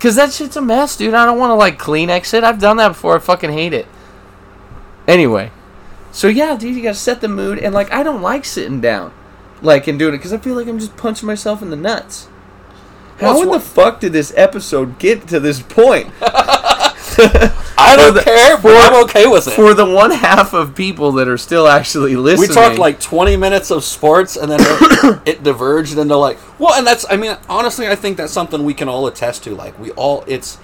cause that shit's a mess, dude. I don't want to like Kleenex it. I've done that before. I fucking hate it. Anyway, so yeah, dude, you gotta set the mood, and like, I don't like sitting down, like, and doing it, cause I feel like I'm just punching myself in the nuts. How in the fuck did this episode get to this point? I don't the- care, but for- I'm okay with it. For the one half of people that are still actually listening, we talked like 20 minutes of sports and then it, it diverged into like well and that's i mean honestly i think that's something we can all attest to like we all it's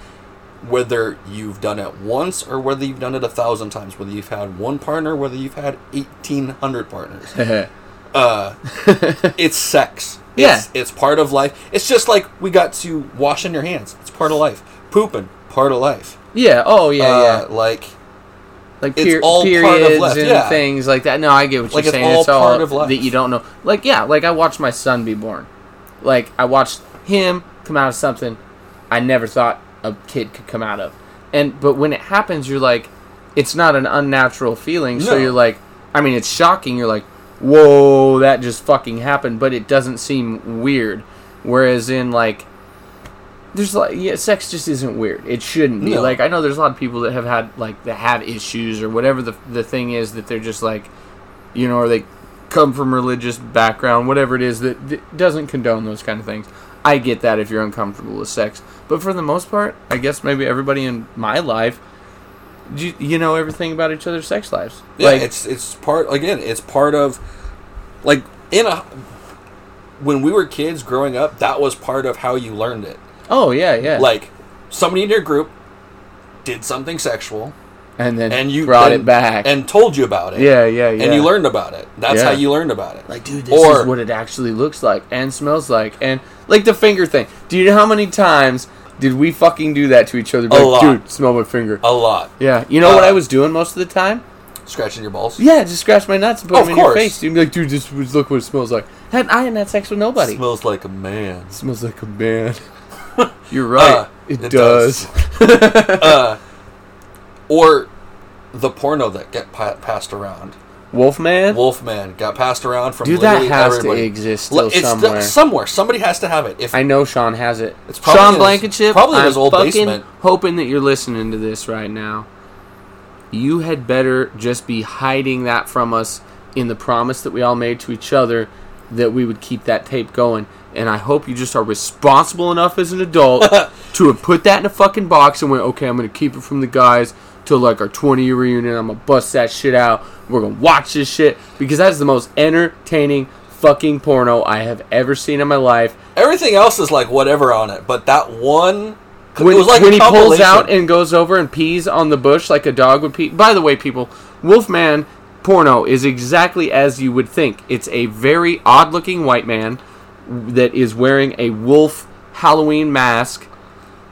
whether you've done it once or whether you've done it a thousand times whether you've had one partner whether you've had 1800 partners. Uh it's sex. Yeah. it's, it's part of life. It's just like we got to washing your hands. It's part of life. Pooping part of life yeah, oh yeah, uh, yeah. like like per- all part of periods and yeah. things like that. No, I get what Like, you're it's saying. all it's all part of life. that you don't know. Like yeah, like I watched my son be born. Like I watched him come out of something I never thought a kid could come out of. And but when it happens, you're like, it's not an unnatural feeling. So you're like, I mean, it's shocking. You're like, whoa, that just fucking happened. But it doesn't seem weird. Whereas in like there's like yeah, sex just isn't weird. It shouldn't be. No. Like I know there's a lot of people that have had like that have issues or whatever the the thing is that they're just like, you know, or they come from religious background, whatever it is that, that doesn't condone those kind of things. I get that if you're uncomfortable with sex, but for the most part, I guess maybe everybody in my life, you, you know everything about each other's sex lives. Yeah, like, it's it's part again. It's part of like in a when we were kids growing up. That was part of how you learned it. Oh yeah, yeah. Like somebody in your group did something sexual, and then and you brought and- it back. and told you about it. yeah, yeah, yeah. and you learned about it. That's Yeah. how you learned about it. Like, dude, this Or- is what it actually looks like and smells like, and like the finger thing. Do you know how many times did we fucking do that to each other? Be A lot. dude, smell my finger. a lot Yeah, you know what Uh, I was doing most of the time? scratching your balls. Yeah, just scratch my nuts and put Oh, them of in your course. face. Dude, be like, dude, just just look what it smells like. Had I hadn't had sex with nobody. Smells like a man. smells like a man. You're right. Uh, it, it does. uh, or the porno that get pa- passed around. Wolfman. Wolfman got passed around from Dude, that has everybody. to exist still it's somewhere. somewhere. Somebody has to have it. If I know Sean has it. It's probably Sean Blankenship. probably I'm his old basement. hoping that you're listening to this right now. You had better just be hiding that from us in the promise that we all made to each other that we would keep that tape going. And I hope you just are responsible enough as an adult to have put that in a fucking box and went, okay, I'm gonna keep it from the guys till like our 20 year reunion. I'm gonna bust that shit out. We're gonna watch this shit because that's the most entertaining fucking porno I have ever seen in my life. everything else is like whatever on it, but that one, when, it was like when he pulls out and goes over and pees on the bush like a dog would pee. By the way, people, Wolfman porno is exactly as you would think. It's a very odd-looking white man that is wearing a wolf Halloween mask,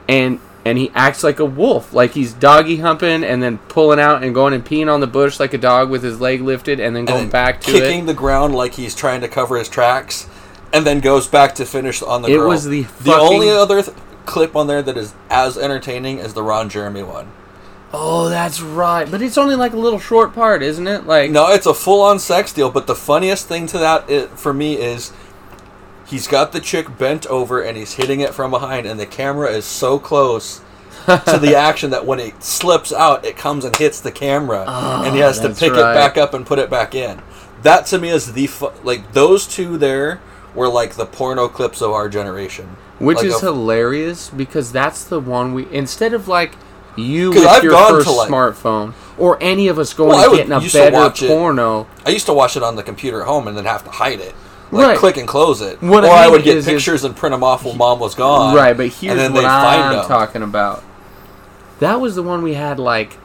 and and he acts like a wolf, like he's doggy humping and then pulling out and going and peeing on the bush like a dog with his leg lifted, and then going then back to kicking it. the ground like he's trying to cover his tracks, and then goes back to finish on the It girl. was the the fucking- only other th- clip on there that is as entertaining as the Ron Jeremy one. Oh, that's right, but it's only like a little short part, isn't it? Like No, it's a full on sex deal, but the funniest thing to that i for me is he's got the chick bent over and he's hitting it from behind, and the camera is so close to the action that when it slips out, it comes and hits the camera, and he has to Oh, pick right. it back up and put it back in. That to me is the fu- like those two there were like the porno clips of our generation, Which Like is a- hilarious because that's the one we instead of like you with your gone to, first like- smartphone or any of us going Well, I and would- getting a better watch it. porno. I used to watch it on the computer at home and then have to hide it. Like Right. click and close it. What or I I, would get is- is- pictures and print them off while mom was gone. Right, but here's what I'm them. talking about. That was the one we had like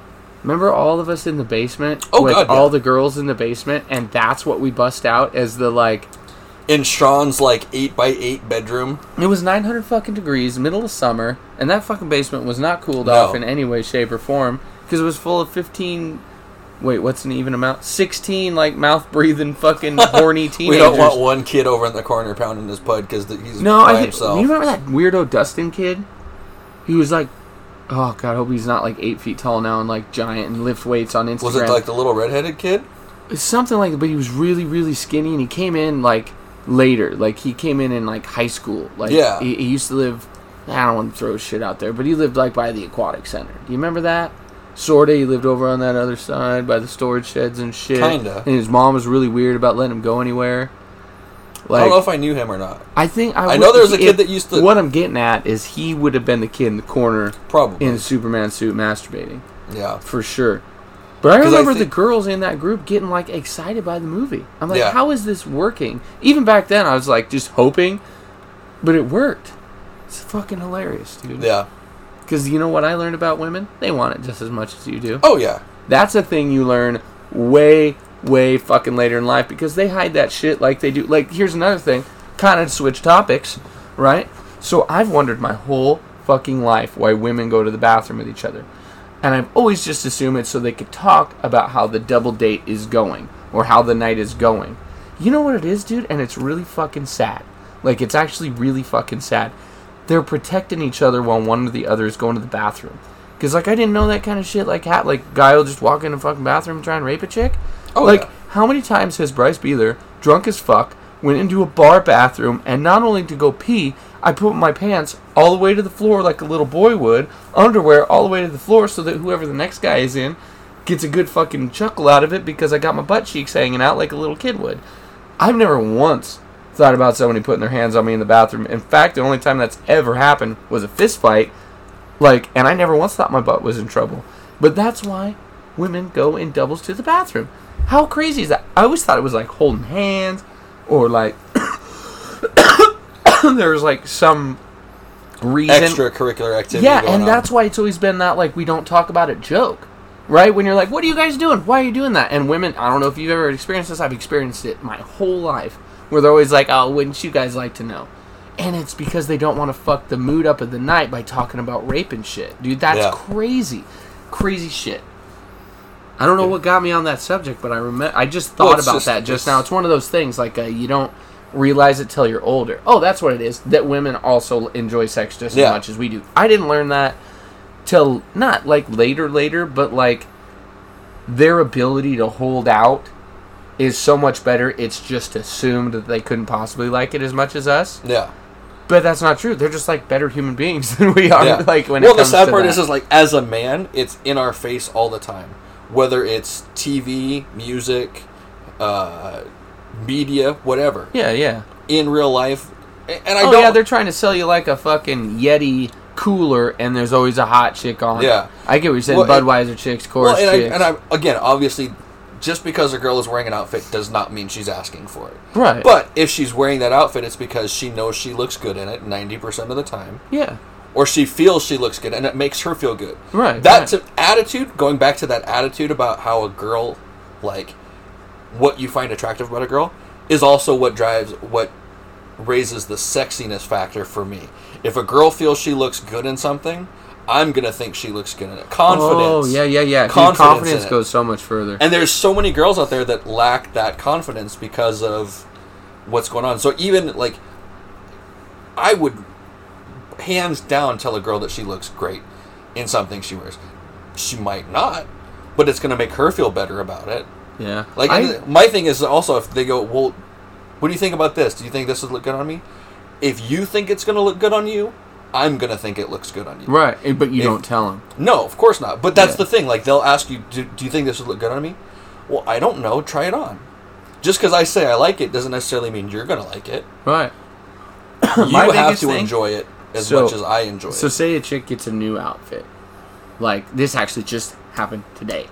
remember all of us in the basement Oh, with God, yeah. all the girls in the basement and that's what we bust out as the like In Sean's like eight by eight bedroom. it was 900 fucking degrees middle of summer and that fucking basement was not cooled No. off in any way shape or form because it was full of 15 wait what's an even amount 16 like mouth breathing fucking horny teenagers We don't want one kid over in the corner pounding his pud because he's No, by I himself. You remember that weirdo Dustin kid? He was like, oh god, I hope he's not like eight feet tall now and like giant and lift weights on Instagram. was it like the little redheaded kid? It's something like? That, but he was really, really skinny, and he came in like later. Like he came in in like high school. Like Yeah. he, he used to live. I don't want to throw shit out there, but he lived like by the aquatic center. Do you remember that? Sorta. He lived over on that other side by the storage sheds and shit. Kinda. And his mom was really weird about letting him go anywhere. I don't know if I knew him or not. I think I, I would- know there was a kid that used to- What I'm getting at is he would have been the kid in the corner Probably. in a Superman suit masturbating yeah. for sure. But I remember the think- girls in that group getting like excited by the movie. I'm like, Yeah. how is this working? Even back then, I was like just hoping, but it worked. It's fucking hilarious, dude. Yeah. Because you know what I learned about women? They want it just as much as you do. Oh yeah. That's a thing you learn way, way fucking later in life because they hide that shit like they do. Like, here's another thing, kind of switch topics, right? So I've wondered my whole fucking life why women go to the bathroom with each other. And I've always just assumed it's so they could talk about how the double date is going or how the night is going. You know what it is, dude? And it's really fucking sad. Like, it's actually really fucking sad. They're protecting each other while one or the other is going to the bathroom. Because, like, I didn't know that kind of shit. Like, ha- like guy will just walk in a fucking bathroom and try and rape a chick. Oh, like, yeah. how many times has Bryce Beeler, drunk as fuck, went into a bar bathroom and not only to go pee, I put my pants all the way to the floor like a little boy would, underwear all the way to the floor so that whoever the next guy is in gets a good fucking chuckle out of it because I got my butt cheeks hanging out like a little kid would. I've never once thought about somebody putting their hands on me in the bathroom. In fact, the only time that's ever happened was a fist fight. Like, and I never once thought my butt was in trouble. But that's why women go in doubles to the bathroom. How crazy is that? I always thought it was like holding hands or like there was like some reason Extracurricular activity. yeah, and on. that's why it's always been that like we don't talk about it joke. Right? When you're like, what are you guys doing? Why are you doing that? And women, I don't know if you've ever experienced this, I've experienced it my whole life. Where they're always like, oh, wouldn't you guys like to know? And it's because they don't want to fuck the mood up of the night by talking about rape and shit. Dude, that's Yeah. crazy. Crazy shit. I don't know what got me on that subject, but I remember I just thought Well, about just- that just now. It's one of those things like uh, you don't realize it till you're older. Oh, that's what it is. That women also enjoy sex just Yeah. as much as we do. I didn't learn that till not like later later, but like their ability to hold out is so much better. It's just assumed that they couldn't possibly like it as much as us. Yeah. But that's not true. They're just like better human beings than we are. Yeah. Like when well, it comes the sad part that. is, is like as a man, it's in our face all the time. Whether it's TV, music, uh, media, whatever. yeah, yeah. In real life, and I oh don't. yeah, they're trying to sell you like a fucking Yeti cooler, and there's always a hot chick on. Yeah. I get what you're saying. Well, and- Budweiser chicks, Coors well, and, I, chicks. and I, again, obviously, just because a girl is wearing an outfit does not mean she's asking for it. right. But if she's wearing that outfit, it's because she knows she looks good in it ninety percent of the time, yeah, or she feels she looks good, and it makes her feel good. right. That's right. an attitude. Going back to that attitude about how a girl, like, what you find attractive about a girl, is also what drives what raises the sexiness factor for me. If a girl feels she looks good in something, I'm gonna think she looks good in it. Confidence. Oh yeah, yeah, yeah. Dude, Confidence confidence goes so much further. And there's so many girls out there that lack that confidence because of what's going on. So even like, I would hands down tell a girl that she looks great in something she wears. She might not, but it's going to make her feel better about it. yeah, Like I, my thing is also if they go, well, what do you think about this? Do you think this would look good on me? If you think it's going to look good on you, I'm gonna think it looks good on you. Right, but you If- don't tell them. No, of course not. But that's Yeah. the thing. Like they'll ask you, do, "Do you think this would look good on me?" Well, I don't know. Try it on. Just because I say I like it doesn't necessarily mean you're gonna like it. Right. You My have to thing- enjoy it as So- much as I enjoy So it. So say a chick gets a new outfit. Like this actually just happened today.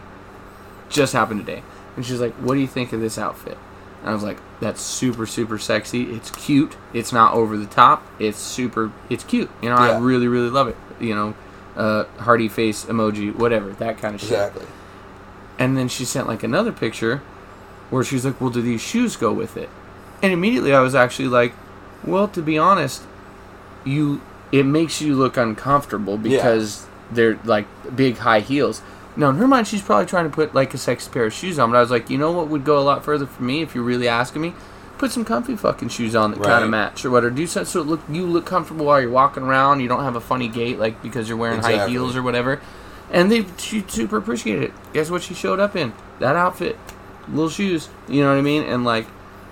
Just happened today. And she's like, "What do you think of this outfit?" And I was like, "That's super super sexy. It's cute. It's not over the top. It's super it's cute. You know, I really really love it. You know, uh hearty face emoji, whatever, that kind of shit." Exactly. And then she sent like another picture where she's like, "Well, do these shoes go with it?" And immediately I was actually like, "Well, to be honest, you it makes you look uncomfortable because they're like big high heels." Now in her mind, she's probably trying to put like a sexy pair of shoes on. But I was like, you know what would go a lot further for me if you're really asking me? Put some comfy fucking shoes on that kind of match or whatever. Do something so it look you look comfortable while you're walking around. You don't have a funny gait like because you're wearing high Exactly. heels or whatever. And they she super appreciated it. Guess what she showed up in? That outfit, little shoes. You know what I mean? And like,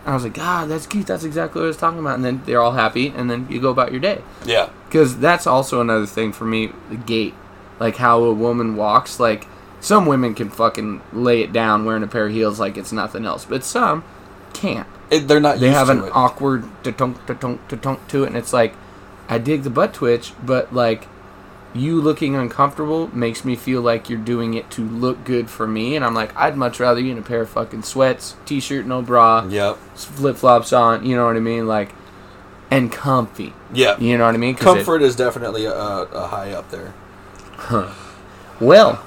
I was like, God, that's cute. That's exactly what I was talking about. And then they're all happy, and then you go about your day. Yeah. Because that's also another thing for me. The gait, like how a woman walks. Like some women can fucking lay it down wearing a pair of heels like it's nothing else, but some can't. It, they're not They have to an it. awkward tunk tunk tunk to it, and it's like, I dig the butt twitch, but like, you looking uncomfortable makes me feel like you're doing it to look good for me, and I'm like, I'd much rather you in a pair of fucking sweats, t-shirt, no bra, Yep. flip flops on, you know what I mean, like, and comfy, Yeah. you know what I mean. Comfort is definitely a, a high up there. Huh. well,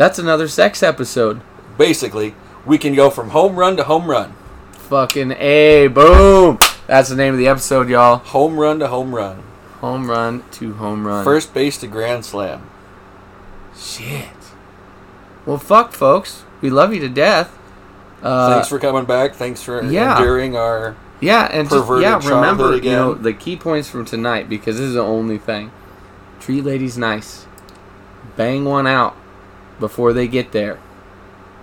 that's another sex episode. Basically, we can go from home run to home run. Fucking a boom. That's the name of the episode, y'all. Home run to home run. Home run to home run. First base to grand slam. Shit. Well, fuck, folks. We love you to death. Uh, Thanks for coming back. Thanks for yeah. enduring our. yeah, and just, perverted yeah, remember, childhood you know, the key points from tonight because this is the only thing. Treat ladies nice. Bang one out before they get there.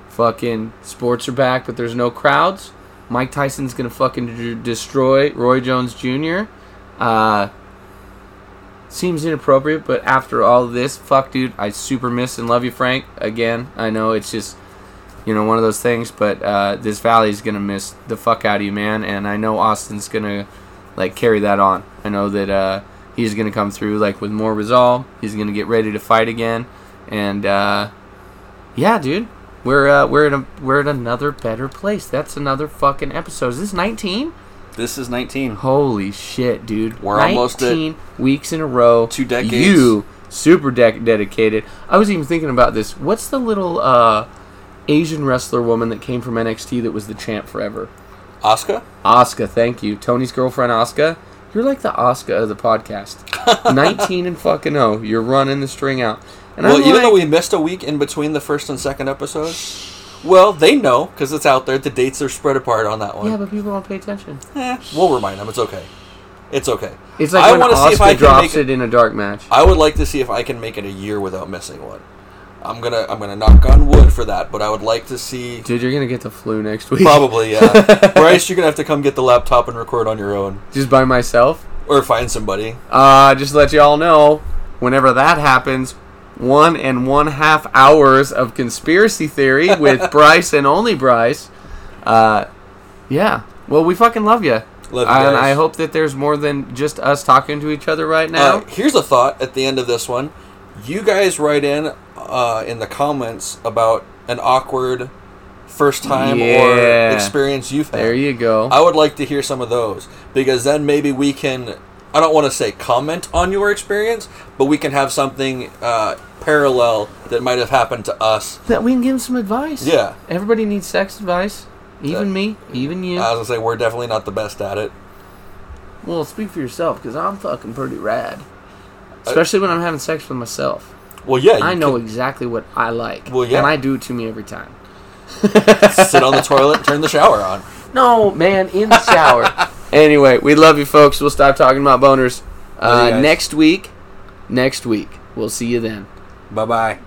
Fucking sports are back, but there's no crowds. Mike Tyson's gonna fucking d- destroy Roy Jones Jr. Uh, seems inappropriate, but after all this, fuck, dude, I super miss and love you, Frank. Again, I know it's just, you know, one of those things, but uh, this valley's gonna miss the fuck out of you, man. And I know Austin's gonna like carry that on. I know that uh, he's gonna come through like with more resolve. He's gonna get ready to fight again, and uh, yeah, dude. We're uh, we're at a, we're at another better place. That's another fucking episode. Is this 19? This is 19. Holy shit, dude! We're almost 19 weeks in a row. two decades. You super de- dedicated. I was even thinking about this. What's the little uh, Asian wrestler woman that came from NXT that was the champ forever? Asuka? Asuka, thank you. Tony's girlfriend Asuka. You're like the Asuka of the podcast. 19 and fucking 0. You're running the string out. And well, I'm even like, though we missed a week in between the first and second episode, well, they know because it's out there. The dates are spread apart on that one. yeah, but people don't pay attention. Eh, we'll remind them. It's okay. It's okay. It's like I when wanna see if I can drops make it in a dark match. I would like to see if I can make it a year without missing one. I'm gonna I'm gonna knock on wood for that, but I would like to see Dude, you're gonna get the flu next week. probably yeah. Bryce, you're gonna have to come get the laptop and record on your own, Just by myself. or find somebody. Uh, just to let y'all know, whenever that happens, one and one half hours of conspiracy theory with Bryce and only Bryce. Uh, yeah. Well, we fucking love you. Love you and guys. I hope that there's more than just us talking to each other right now. Uh, here's a thought at the end of this one. You guys write in uh, in the comments about an awkward first time or experience you've had. there you go. I would like to hear some of those because then maybe we can. I don't want to say comment on your experience, but we can have something uh, parallel that might have happened to us. that we can give them some advice. Yeah. Everybody needs sex advice. Even Uh, me. Even you. I was gonna say we're definitely not the best at it. well, speak for yourself, because I'm fucking pretty rad. Especially when I'm having sex with myself. Well, yeah, you I know exactly what I like. Well, yeah. And I do it to me every time. sit on the toilet, and turn the shower on. No, man, in the shower. anyway, we love you, folks. We'll stop talking about boners uh, next week. Next week. We'll see you then. Bye bye.